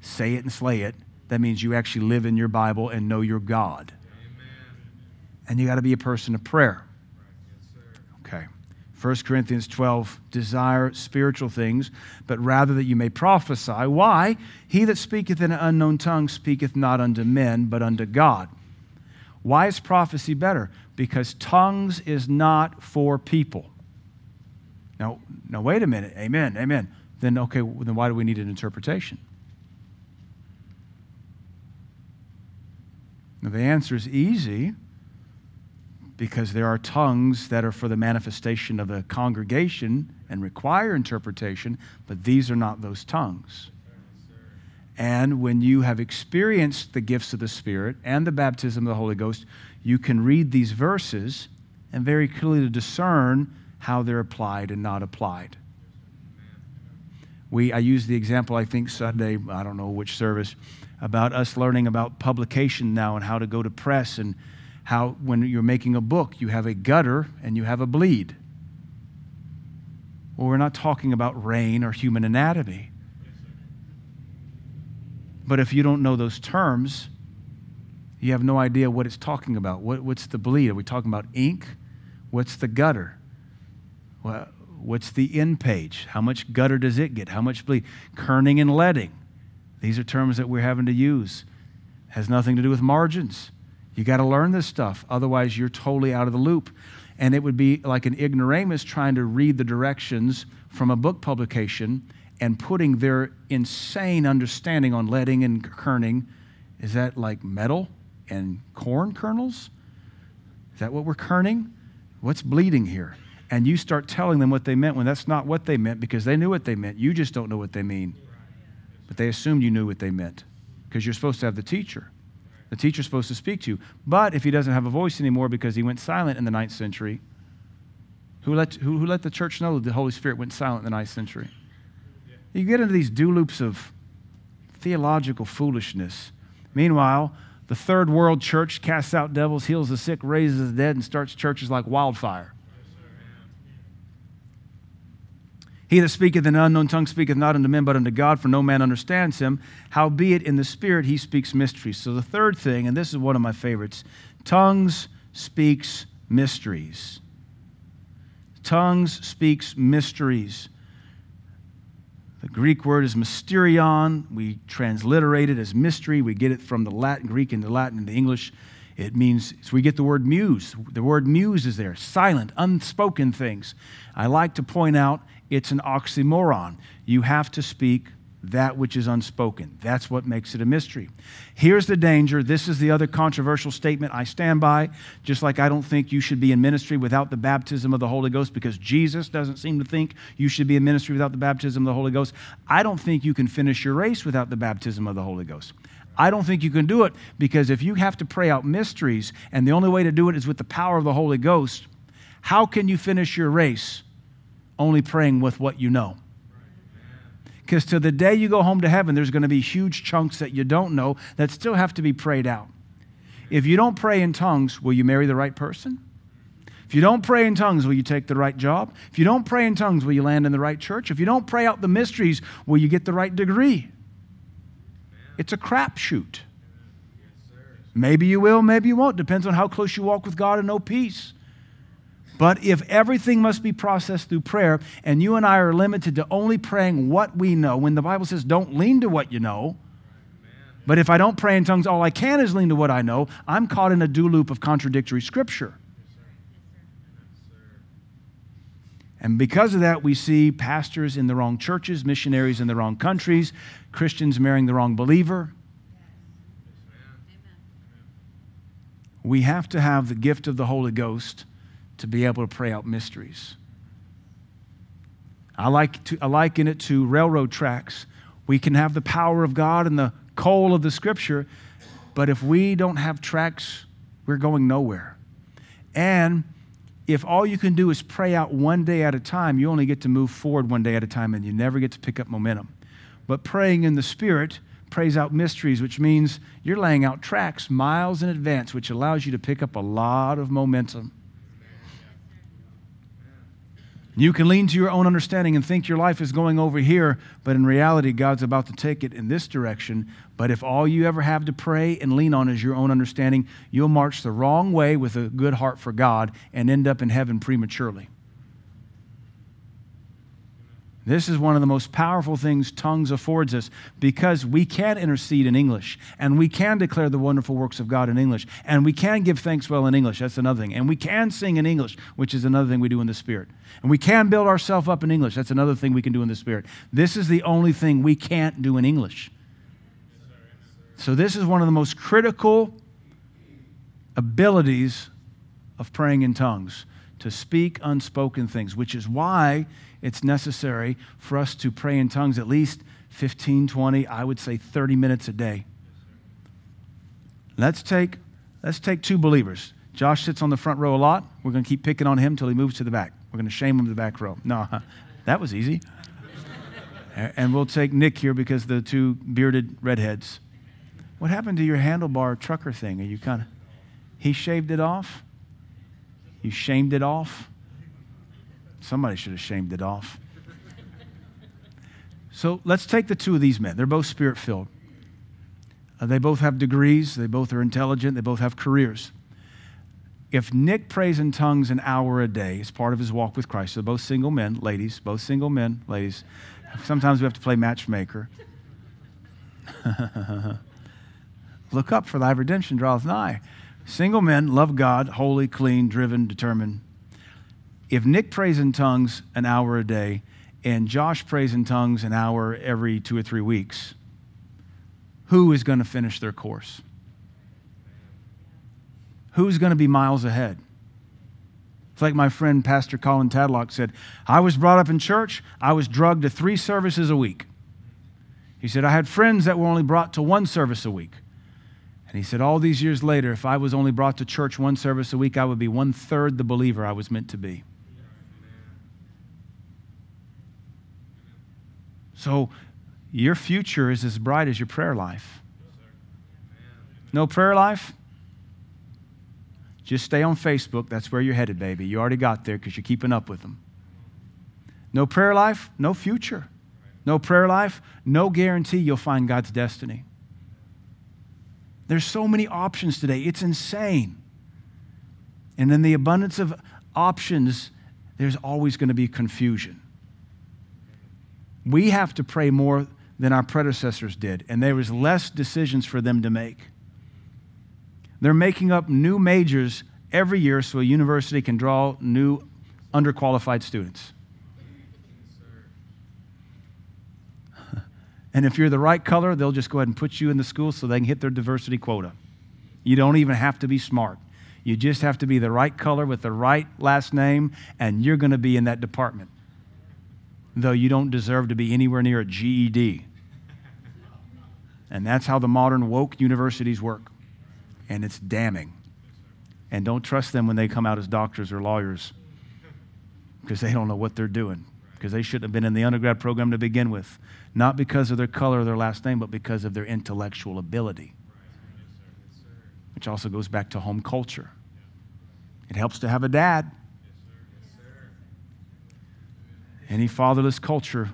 Say it and slay it. That means you actually live in your Bible and know your God. Amen. And you got to be a person of prayer. Okay. 1 Corinthians 12, desire spiritual things, but rather that you may prophesy. Why? He that speaketh in an unknown tongue speaketh not unto men, but unto God. Why is prophecy better? Because tongues is not for people. Now, now wait a minute. Amen. Amen. Then, okay, then why do we need an interpretation? Now, the answer is easy because there are tongues that are for the manifestation of a congregation and require interpretation, but these are not those tongues. And when you have experienced the gifts of the Spirit and the baptism of the Holy Ghost, you can read these verses and very clearly discern how they're applied and not applied. We, I used the example, I think, Sunday, I don't know which service, about us learning about publication now and how to go to press and how when you're making a book, you have a gutter and you have a bleed. Well, we're not talking about rain or human anatomy. But if you don't know those terms, you have no idea what it's talking about. What, what's the bleed? Are we talking about ink? What's the gutter? Well, what's the end page? How much gutter does it get? How much bleed? Kerning and leading. These are terms that we're having to use. Has nothing to do with margins. You got to learn this stuff, otherwise, you're totally out of the loop. And it would be like an ignoramus trying to read the directions from a book publication and putting their insane understanding on leading and kerning. Is that like metal and corn kernels? Is that what we're kerning? What's bleeding here? And you start telling them what they meant when that's not what they meant because they knew what they meant. You just don't know what they mean. But they assumed you knew what they meant because you're supposed to have the teacher. The teacher's supposed to speak to you. But if he doesn't have a voice anymore because he went silent in the ninth century, who let, who, who let the church know that the Holy Spirit went silent in the ninth century? You get into these do loops of theological foolishness. Meanwhile, the third world church casts out devils, heals the sick, raises the dead, and starts churches like wildfire. He that speaketh in an unknown tongue speaketh not unto men, but unto God, for no man understands him. Howbeit in the Spirit he speaks mysteries. So the third thing, and this is one of my favorites tongues speaks mysteries. Tongues speaks mysteries. The Greek word is mysterion. We transliterate it as mystery. We get it from the Latin, Greek into Latin into English. It means, so we get the word muse. The word muse is there silent, unspoken things. I like to point out it's an oxymoron. You have to speak that which is unspoken. That's what makes it a mystery. Here's the danger. This is the other controversial statement I stand by, just like I don't think you should be in ministry without the baptism of the Holy Ghost because Jesus doesn't seem to think you should be in ministry without the baptism of the Holy Ghost. I don't think you can finish your race without the baptism of the Holy Ghost. I don't think you can do it because if you have to pray out mysteries and the only way to do it is with the power of the Holy Ghost, how can you finish your race only praying with what you know? Because to the day you go home to heaven, there's going to be huge chunks that you don't know that still have to be prayed out. If you don't pray in tongues, will you marry the right person? If you don't pray in tongues, will you take the right job? If you don't pray in tongues, will you land in the right church? If you don't pray out the mysteries, will you get the right degree? It's a crapshoot. Maybe you will, maybe you won't. Depends on how close you walk with God and know peace. But if everything must be processed through prayer, and you and I are limited to only praying what we know, when the Bible says don't lean to what you know, but if I don't pray in tongues, all I can is lean to what I know, I'm caught in a do loop of contradictory scripture. And because of that, we see pastors in the wrong churches, missionaries in the wrong countries, Christians marrying the wrong believer. We have to have the gift of the Holy Ghost to be able to pray out mysteries. I, like to, I liken it to railroad tracks. We can have the power of God and the coal of the scripture, but if we don't have tracks, we're going nowhere. And if all you can do is pray out one day at a time, you only get to move forward one day at a time and you never get to pick up momentum. But praying in the Spirit prays out mysteries, which means you're laying out tracks miles in advance, which allows you to pick up a lot of momentum. You can lean to your own understanding and think your life is going over here, but in reality, God's about to take it in this direction. But if all you ever have to pray and lean on is your own understanding, you'll march the wrong way with a good heart for God and end up in heaven prematurely. This is one of the most powerful things tongues affords us because we can intercede in English and we can declare the wonderful works of God in English and we can give thanks well in English. That's another thing. And we can sing in English, which is another thing we do in the Spirit. And we can build ourselves up in English. That's another thing we can do in the Spirit. This is the only thing we can't do in English. So, this is one of the most critical abilities of praying in tongues to speak unspoken things, which is why it's necessary for us to pray in tongues at least 15, 20, I would say 30 minutes a day. Let's take, let's take two believers. Josh sits on the front row a lot. We're going to keep picking on him until he moves to the back. We're going to shame him to the back row. No, that was easy. and we'll take Nick here because the two bearded redheads. What happened to your handlebar trucker thing? Are you kind of, he shaved it off? You shamed it off? Somebody should have shamed it off. So let's take the two of these men. They're both spirit filled. Uh, they both have degrees, they both are intelligent, they both have careers. If Nick prays in tongues an hour a day as part of his walk with Christ, so both single men, ladies, both single men, ladies. Sometimes we have to play matchmaker. Look up, for thy redemption draweth nigh. Single men love God, holy, clean, driven, determined, if Nick prays in tongues an hour a day and Josh prays in tongues an hour every two or three weeks, who is going to finish their course? Who's going to be miles ahead? It's like my friend Pastor Colin Tadlock said I was brought up in church, I was drugged to three services a week. He said, I had friends that were only brought to one service a week. And he said, All these years later, if I was only brought to church one service a week, I would be one third the believer I was meant to be. So your future is as bright as your prayer life. No prayer life? Just stay on Facebook. That's where you're headed, baby. You already got there because you're keeping up with them. No prayer life, no future. No prayer life, no guarantee you'll find God's destiny. There's so many options today. It's insane. And in the abundance of options, there's always going to be confusion we have to pray more than our predecessors did, and there was less decisions for them to make. They're making up new majors every year so a university can draw new underqualified students. And if you're the right color, they'll just go ahead and put you in the school so they can hit their diversity quota. You don't even have to be smart. You just have to be the right color with the right last name, and you're going to be in that department. Though you don't deserve to be anywhere near a GED. And that's how the modern woke universities work. And it's damning. And don't trust them when they come out as doctors or lawyers because they don't know what they're doing because they shouldn't have been in the undergrad program to begin with. Not because of their color or their last name, but because of their intellectual ability. Which also goes back to home culture. It helps to have a dad. Any fatherless culture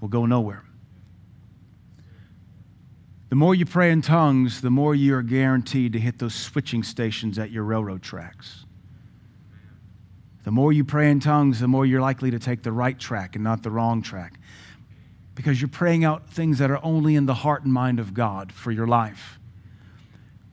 will go nowhere. The more you pray in tongues, the more you are guaranteed to hit those switching stations at your railroad tracks. The more you pray in tongues, the more you're likely to take the right track and not the wrong track. Because you're praying out things that are only in the heart and mind of God for your life.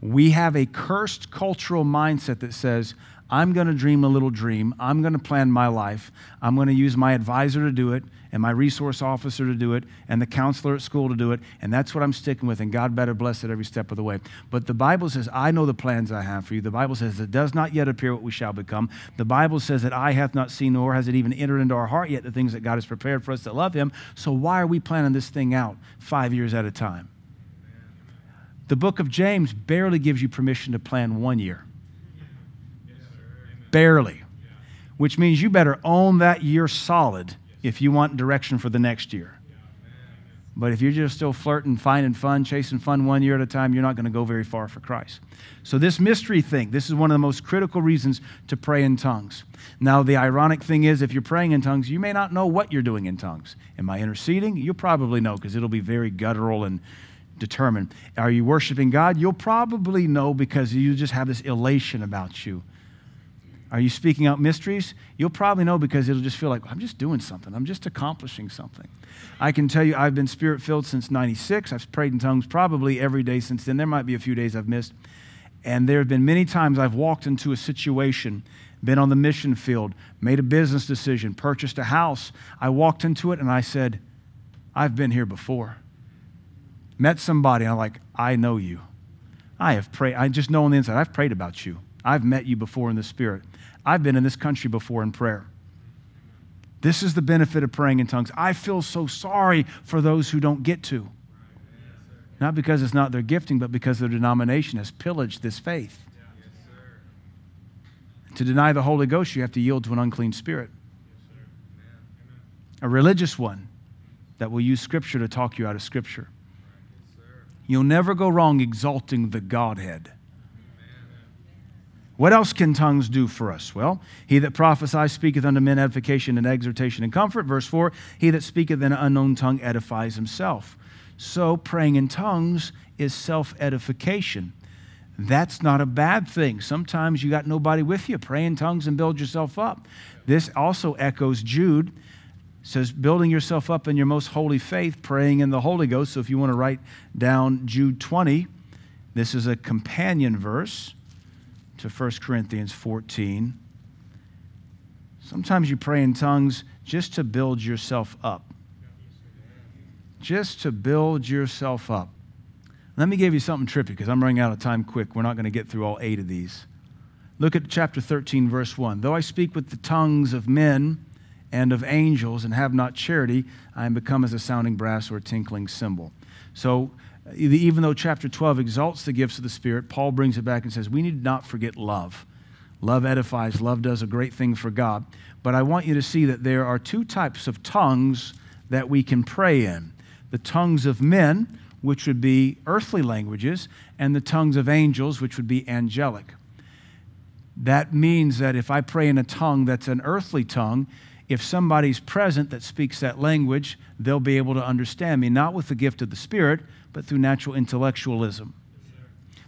We have a cursed cultural mindset that says, I'm going to dream a little dream. I'm going to plan my life. I'm going to use my advisor to do it and my resource officer to do it and the counselor at school to do it. And that's what I'm sticking with. And God better bless it every step of the way. But the Bible says, I know the plans I have for you. The Bible says, it does not yet appear what we shall become. The Bible says that eye hath not seen, nor has it even entered into our heart yet the things that God has prepared for us that love him. So why are we planning this thing out five years at a time? The book of James barely gives you permission to plan one year barely, which means you better own that year solid if you want direction for the next year. But if you're just still flirting, finding fun, chasing fun one year at a time, you're not going to go very far for Christ. So, this mystery thing, this is one of the most critical reasons to pray in tongues. Now, the ironic thing is, if you're praying in tongues, you may not know what you're doing in tongues. Am I interceding? You'll probably know because it'll be very guttural and determined. Are you worshiping God? You'll probably know because you just have this elation about you are you speaking out mysteries? You'll probably know because it'll just feel like, I'm just doing something. I'm just accomplishing something. I can tell you, I've been spirit filled since 96. I've prayed in tongues probably every day since then. There might be a few days I've missed. And there have been many times I've walked into a situation, been on the mission field, made a business decision, purchased a house. I walked into it and I said, I've been here before. Met somebody, and I'm like, I know you. I have prayed. I just know on the inside, I've prayed about you. I've met you before in the Spirit. I've been in this country before in prayer. This is the benefit of praying in tongues. I feel so sorry for those who don't get to. Not because it's not their gifting, but because their denomination has pillaged this faith. to deny the Holy Ghost, you have to yield to an unclean spirit. a religious one that will use Scripture to talk you out of Scripture. You'll never go wrong exalting the Godhead. What else can tongues do for us? Well, he that prophesies speaketh unto men edification and exhortation and comfort. Verse 4 He that speaketh in an unknown tongue edifies himself. So, praying in tongues is self edification. That's not a bad thing. Sometimes you got nobody with you. Pray in tongues and build yourself up. This also echoes Jude. says, building yourself up in your most holy faith, praying in the Holy Ghost. So, if you want to write down Jude 20, this is a companion verse to 1 Corinthians 14. Sometimes you pray in tongues just to build yourself up. Just to build yourself up. Let me give you something trippy because I'm running out of time quick. We're not going to get through all eight of these. Look at chapter 13, verse 1. Though I speak with the tongues of men and of angels and have not charity, I am become as a sounding brass or a tinkling cymbal. So even though chapter 12 exalts the gifts of the Spirit, Paul brings it back and says, We need not forget love. Love edifies, love does a great thing for God. But I want you to see that there are two types of tongues that we can pray in the tongues of men, which would be earthly languages, and the tongues of angels, which would be angelic. That means that if I pray in a tongue that's an earthly tongue, if somebody's present that speaks that language, they'll be able to understand me, not with the gift of the Spirit, but through natural intellectualism.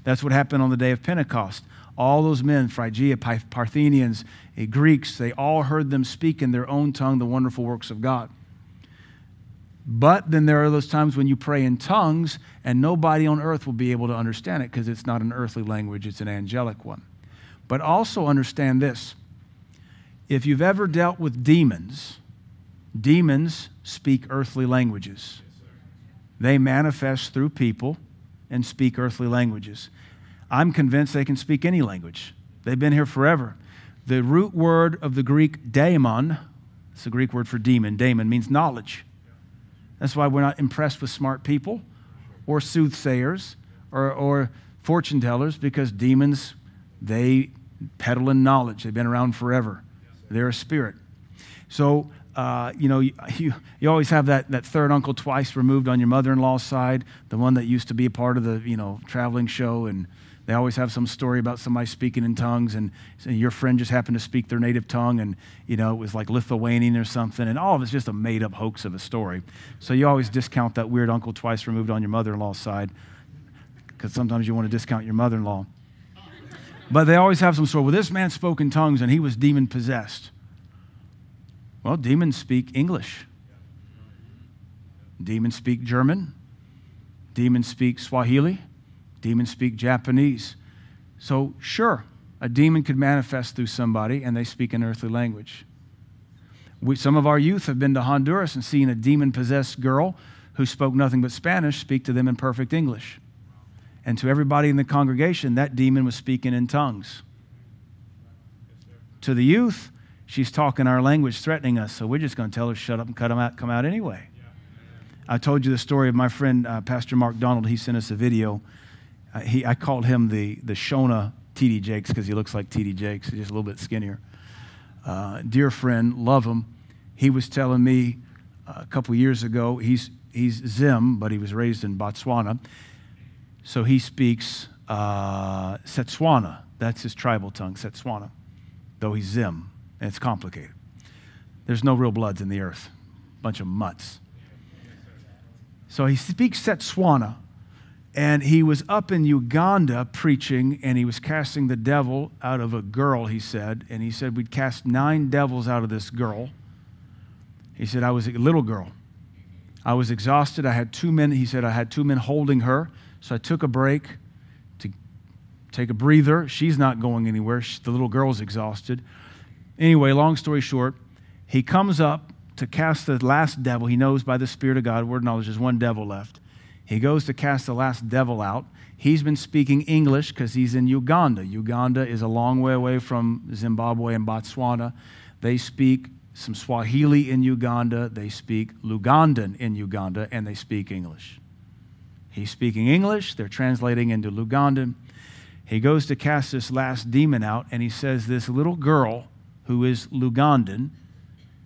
That's what happened on the day of Pentecost. All those men, Phrygia, Parthians, eh, Greeks, they all heard them speak in their own tongue the wonderful works of God. But then there are those times when you pray in tongues and nobody on earth will be able to understand it because it's not an earthly language, it's an angelic one. But also understand this if you've ever dealt with demons, demons speak earthly languages. they manifest through people and speak earthly languages. I'm convinced they can speak any language. They've been here forever. The root word of the Greek daemon, it's a Greek word for demon, daemon means knowledge. That's why we're not impressed with smart people or soothsayers or, or fortune tellers because demons, they peddle in knowledge. They've been around forever. They're a spirit. So, uh, you know, you, you, always have that, that third uncle twice removed on your mother in law's side, the one that used to be a part of the, you know, traveling show. And they always have some story about somebody speaking in tongues, and, and your friend just happened to speak their native tongue, and, you know, it was like Lithuanian or something. And all of it's just a made up hoax of a story. So you always discount that weird uncle twice removed on your mother in law's side, because sometimes you want to discount your mother in law. But they always have some story. Well, this man spoke in tongues and he was demon possessed. Well, demons speak English. Demons speak German. Demons speak Swahili. Demons speak Japanese. So, sure, a demon could manifest through somebody and they speak an earthly language. We, some of our youth have been to Honduras and seen a demon possessed girl who spoke nothing but Spanish speak to them in perfect English. And to everybody in the congregation, that demon was speaking in tongues. To the youth, she's talking our language, threatening us. So we're just going to tell her, shut up and cut them out, come out anyway. I told you the story of my friend, uh, Pastor Mark Donald. He sent us a video. Uh, he, I called him the, the Shona T.D. Jakes because he looks like T.D. Jakes. He's just a little bit skinnier. Uh, dear friend, love him. He was telling me uh, a couple years ago, he's, he's Zim, but he was raised in Botswana. So he speaks uh, Setswana. That's his tribal tongue, Setswana, though he's Zim, and it's complicated. There's no real bloods in the earth, a bunch of mutts. So he speaks Setswana, and he was up in Uganda preaching, and he was casting the devil out of a girl, he said. And he said, We'd cast nine devils out of this girl. He said, I was a little girl. I was exhausted. I had two men, he said, I had two men holding her. So I took a break to take a breather. She's not going anywhere. She, the little girl's exhausted. Anyway, long story short, he comes up to cast the last devil. He knows by the Spirit of God, word knowledge, there's one devil left. He goes to cast the last devil out. He's been speaking English because he's in Uganda. Uganda is a long way away from Zimbabwe and Botswana. They speak some Swahili in Uganda, they speak Lugandan in Uganda, and they speak English. He's speaking English, they're translating into Lugandan. He goes to cast this last demon out, and he says, This little girl, who is Lugandan,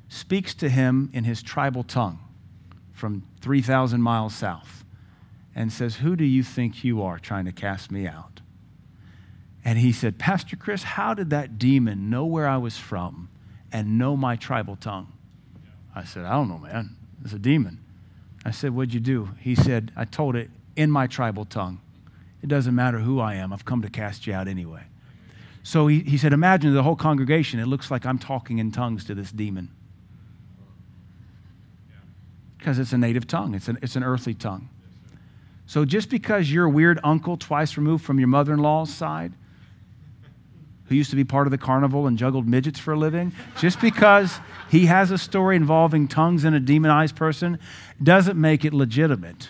speaks to him in his tribal tongue from 3,000 miles south and says, Who do you think you are trying to cast me out? And he said, Pastor Chris, how did that demon know where I was from and know my tribal tongue? I said, I don't know, man. It's a demon. I said, What'd you do? He said, I told it in my tribal tongue. It doesn't matter who I am, I've come to cast you out anyway. So he, he said, Imagine the whole congregation, it looks like I'm talking in tongues to this demon. Because it's a native tongue, it's an, it's an earthly tongue. So just because you're a weird uncle twice removed from your mother in law's side, who used to be part of the carnival and juggled midgets for a living, just because he has a story involving tongues and a demonized person doesn't make it legitimate.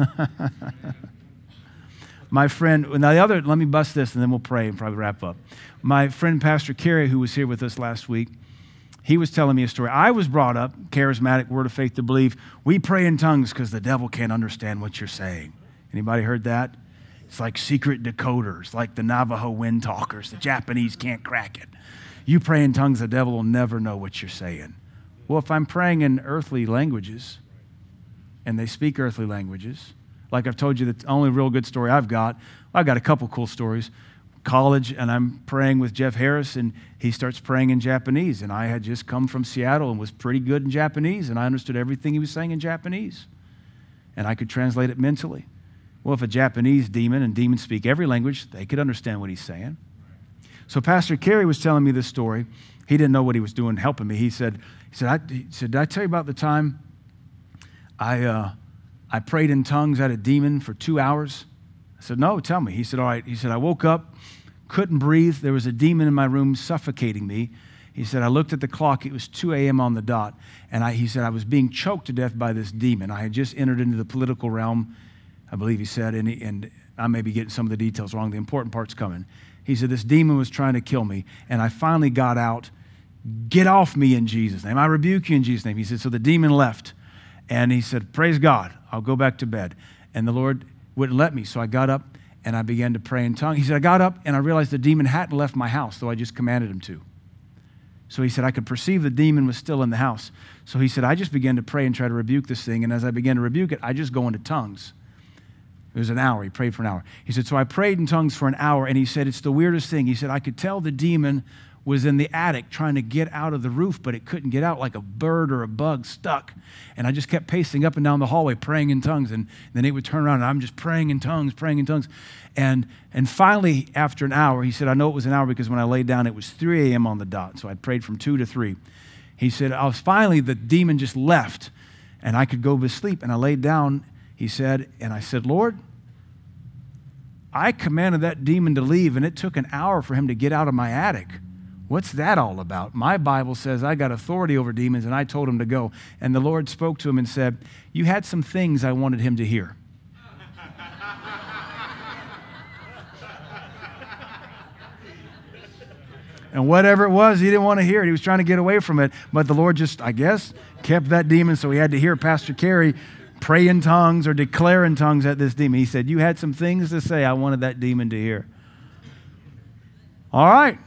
my friend, now the other, let me bust this and then we'll pray and probably wrap up. My friend, Pastor Kerry, who was here with us last week, he was telling me a story. I was brought up, charismatic, word of faith to believe, we pray in tongues because the devil can't understand what you're saying. Anybody heard that? It's like secret decoders, like the Navajo wind talkers. The Japanese can't crack it. You pray in tongues, the devil will never know what you're saying. Well, if I'm praying in earthly languages, and they speak earthly languages. Like I've told you, the only real good story I've got, I've got a couple cool stories. College, and I'm praying with Jeff Harris, and he starts praying in Japanese. And I had just come from Seattle and was pretty good in Japanese, and I understood everything he was saying in Japanese. And I could translate it mentally. Well, if a Japanese demon and demons speak every language, they could understand what he's saying. So Pastor Kerry was telling me this story. He didn't know what he was doing helping me. He said, he said, I, he said, Did I tell you about the time I, uh, I prayed in tongues at a demon for two hours. I said, No, tell me. He said, All right. He said, I woke up, couldn't breathe. There was a demon in my room suffocating me. He said, I looked at the clock, it was 2 a.m. on the dot. And I, he said, I was being choked to death by this demon. I had just entered into the political realm, I believe he said, and, he, and I may be getting some of the details wrong. The important part's coming. He said, This demon was trying to kill me, and I finally got out. Get off me in Jesus' name. I rebuke you in Jesus' name. He said, So the demon left. And he said, Praise God, I'll go back to bed. And the Lord wouldn't let me. So I got up and I began to pray in tongues. He said, I got up and I realized the demon hadn't left my house, though I just commanded him to. So he said, I could perceive the demon was still in the house. So he said, I just began to pray and try to rebuke this thing. And as I began to rebuke it, I just go into tongues. It was an hour. He prayed for an hour. He said, So I prayed in tongues for an hour, and he said, It's the weirdest thing. He said, I could tell the demon was in the attic trying to get out of the roof, but it couldn't get out like a bird or a bug stuck. And I just kept pacing up and down the hallway praying in tongues. And then it would turn around and I'm just praying in tongues, praying in tongues. And, and finally, after an hour, he said, I know it was an hour because when I laid down, it was 3 a.m. on the dot. So I prayed from 2 to 3. He said, I was finally, the demon just left and I could go to sleep. And I laid down, he said, and I said, Lord, I commanded that demon to leave, and it took an hour for him to get out of my attic. What's that all about? My Bible says I got authority over demons, and I told him to go. And the Lord spoke to him and said, You had some things I wanted him to hear. and whatever it was, he didn't want to hear it. He was trying to get away from it. But the Lord just, I guess, kept that demon, so he had to hear Pastor Carey pray in tongues or declare in tongues at this demon. He said, You had some things to say I wanted that demon to hear. All right.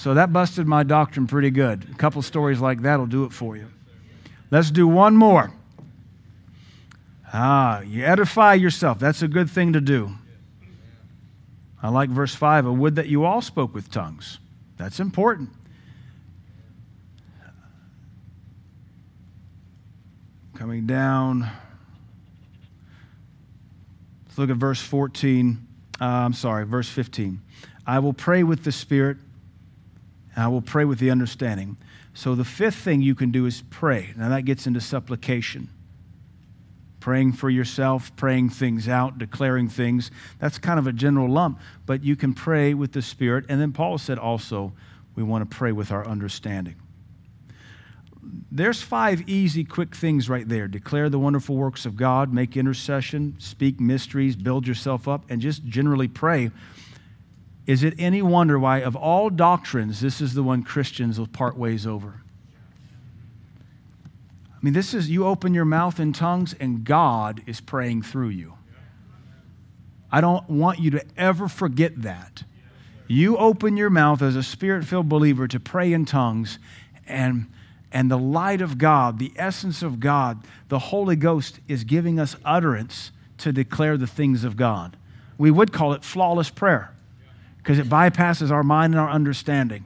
So that busted my doctrine pretty good. A couple stories like that will do it for you. Let's do one more. Ah, you edify yourself. That's a good thing to do. I like verse 5 I would that you all spoke with tongues. That's important. Coming down. Let's look at verse 14. Uh, I'm sorry, verse 15. I will pray with the Spirit, and I will pray with the understanding. So the fifth thing you can do is pray. Now that gets into supplication. Praying for yourself, praying things out, declaring things. That's kind of a general lump, but you can pray with the Spirit. And then Paul said also, we want to pray with our understanding there's five easy, quick things right there. Declare the wonderful works of God, make intercession, speak mysteries, build yourself up, and just generally pray. Is it any wonder why, of all doctrines, this is the one Christians will part ways over? I mean, this is you open your mouth in tongues, and God is praying through you. I don't want you to ever forget that. You open your mouth as a spirit filled believer to pray in tongues, and and the light of God, the essence of God, the Holy Ghost is giving us utterance to declare the things of God. We would call it flawless prayer because it bypasses our mind and our understanding.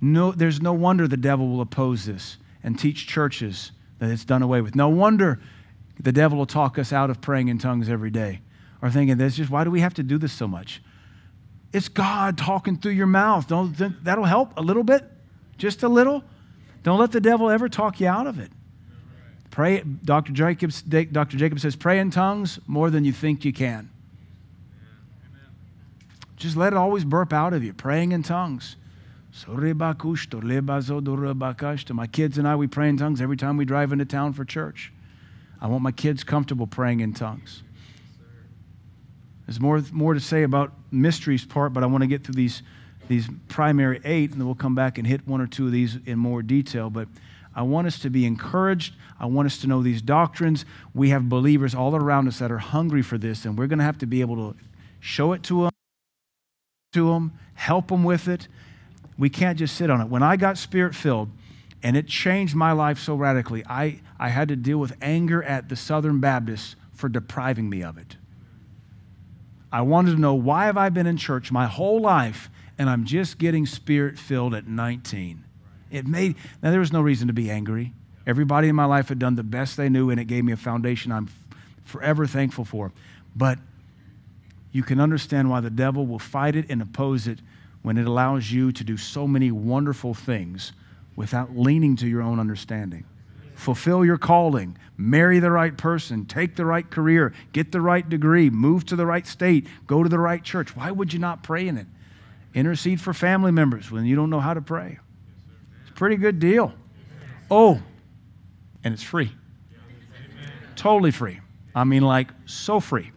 No, there's no wonder the devil will oppose this and teach churches that it's done away with. No wonder the devil will talk us out of praying in tongues every day or thinking, this just why do we have to do this so much? It's God talking through your mouth. Don't that'll help a little bit, just a little. Don't let the devil ever talk you out of it. Pray, Dr. Jacobs, Dr. Jacob says, pray in tongues more than you think you can. Just let it always burp out of you, praying in tongues. My kids and I, we pray in tongues every time we drive into town for church. I want my kids comfortable praying in tongues. There's more, more to say about mysteries part, but I want to get through these, these primary eight, and then we'll come back and hit one or two of these in more detail. But I want us to be encouraged. I want us to know these doctrines. We have believers all around us that are hungry for this, and we're going to have to be able to show it to them, to them, help them with it. We can't just sit on it. When I got spirit filled, and it changed my life so radically, I, I had to deal with anger at the Southern Baptists for depriving me of it. I wanted to know why have I been in church my whole life and I'm just getting spirit filled at 19. It made now there was no reason to be angry. Everybody in my life had done the best they knew and it gave me a foundation I'm forever thankful for. But you can understand why the devil will fight it and oppose it when it allows you to do so many wonderful things without leaning to your own understanding. fulfill your calling, marry the right person, take the right career, get the right degree, move to the right state, go to the right church. Why would you not pray in it? Intercede for family members when you don't know how to pray. Pretty good deal. Oh, and it's free. Totally free. I mean, like, so free.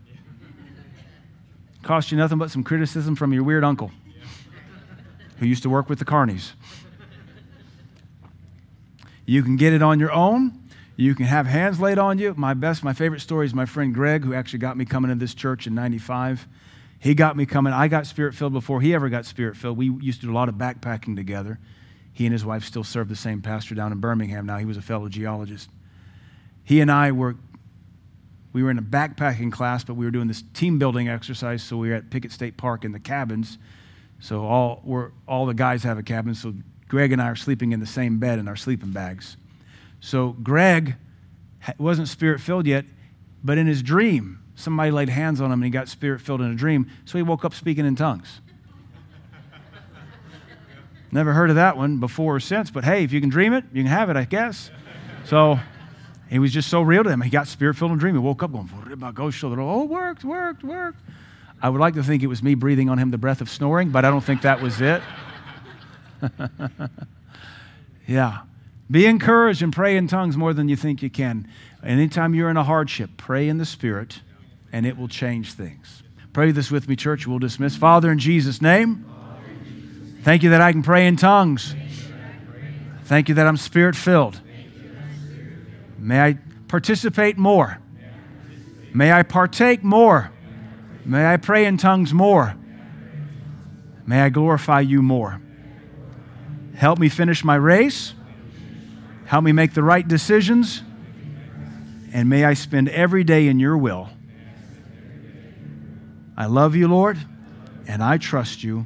Cost you nothing but some criticism from your weird uncle who used to work with the Carneys. You can get it on your own. You can have hands laid on you. My best, my favorite story is my friend Greg, who actually got me coming to this church in 95. He got me coming. I got spirit filled before he ever got spirit filled. We used to do a lot of backpacking together. He and his wife still serve the same pastor down in Birmingham now. He was a fellow geologist. He and I were we were in a backpacking class, but we were doing this team building exercise. So we were at Pickett State Park in the cabins. So all we're, all the guys have a cabin. So Greg and I are sleeping in the same bed in our sleeping bags. So Greg wasn't spirit filled yet, but in his dream, somebody laid hands on him and he got spirit filled in a dream. So he woke up speaking in tongues. Never heard of that one before or since, but hey, if you can dream it, you can have it, I guess. So it was just so real to him. He got spirit filled in a dream. He woke up going, oh, worked, worked, worked. I would like to think it was me breathing on him the breath of snoring, but I don't think that was it. yeah. Be encouraged and pray in tongues more than you think you can. Anytime you're in a hardship, pray in the Spirit and it will change things. Pray this with me, church. We'll dismiss. Father, in Jesus' name, thank you that I can pray in tongues. Thank you that I'm spirit filled. May I participate more. May I partake more. May I pray in tongues more. May I glorify you more. Help me finish my race. Help me make the right decisions. And may I spend every day in your will. I love you, Lord, and I trust you.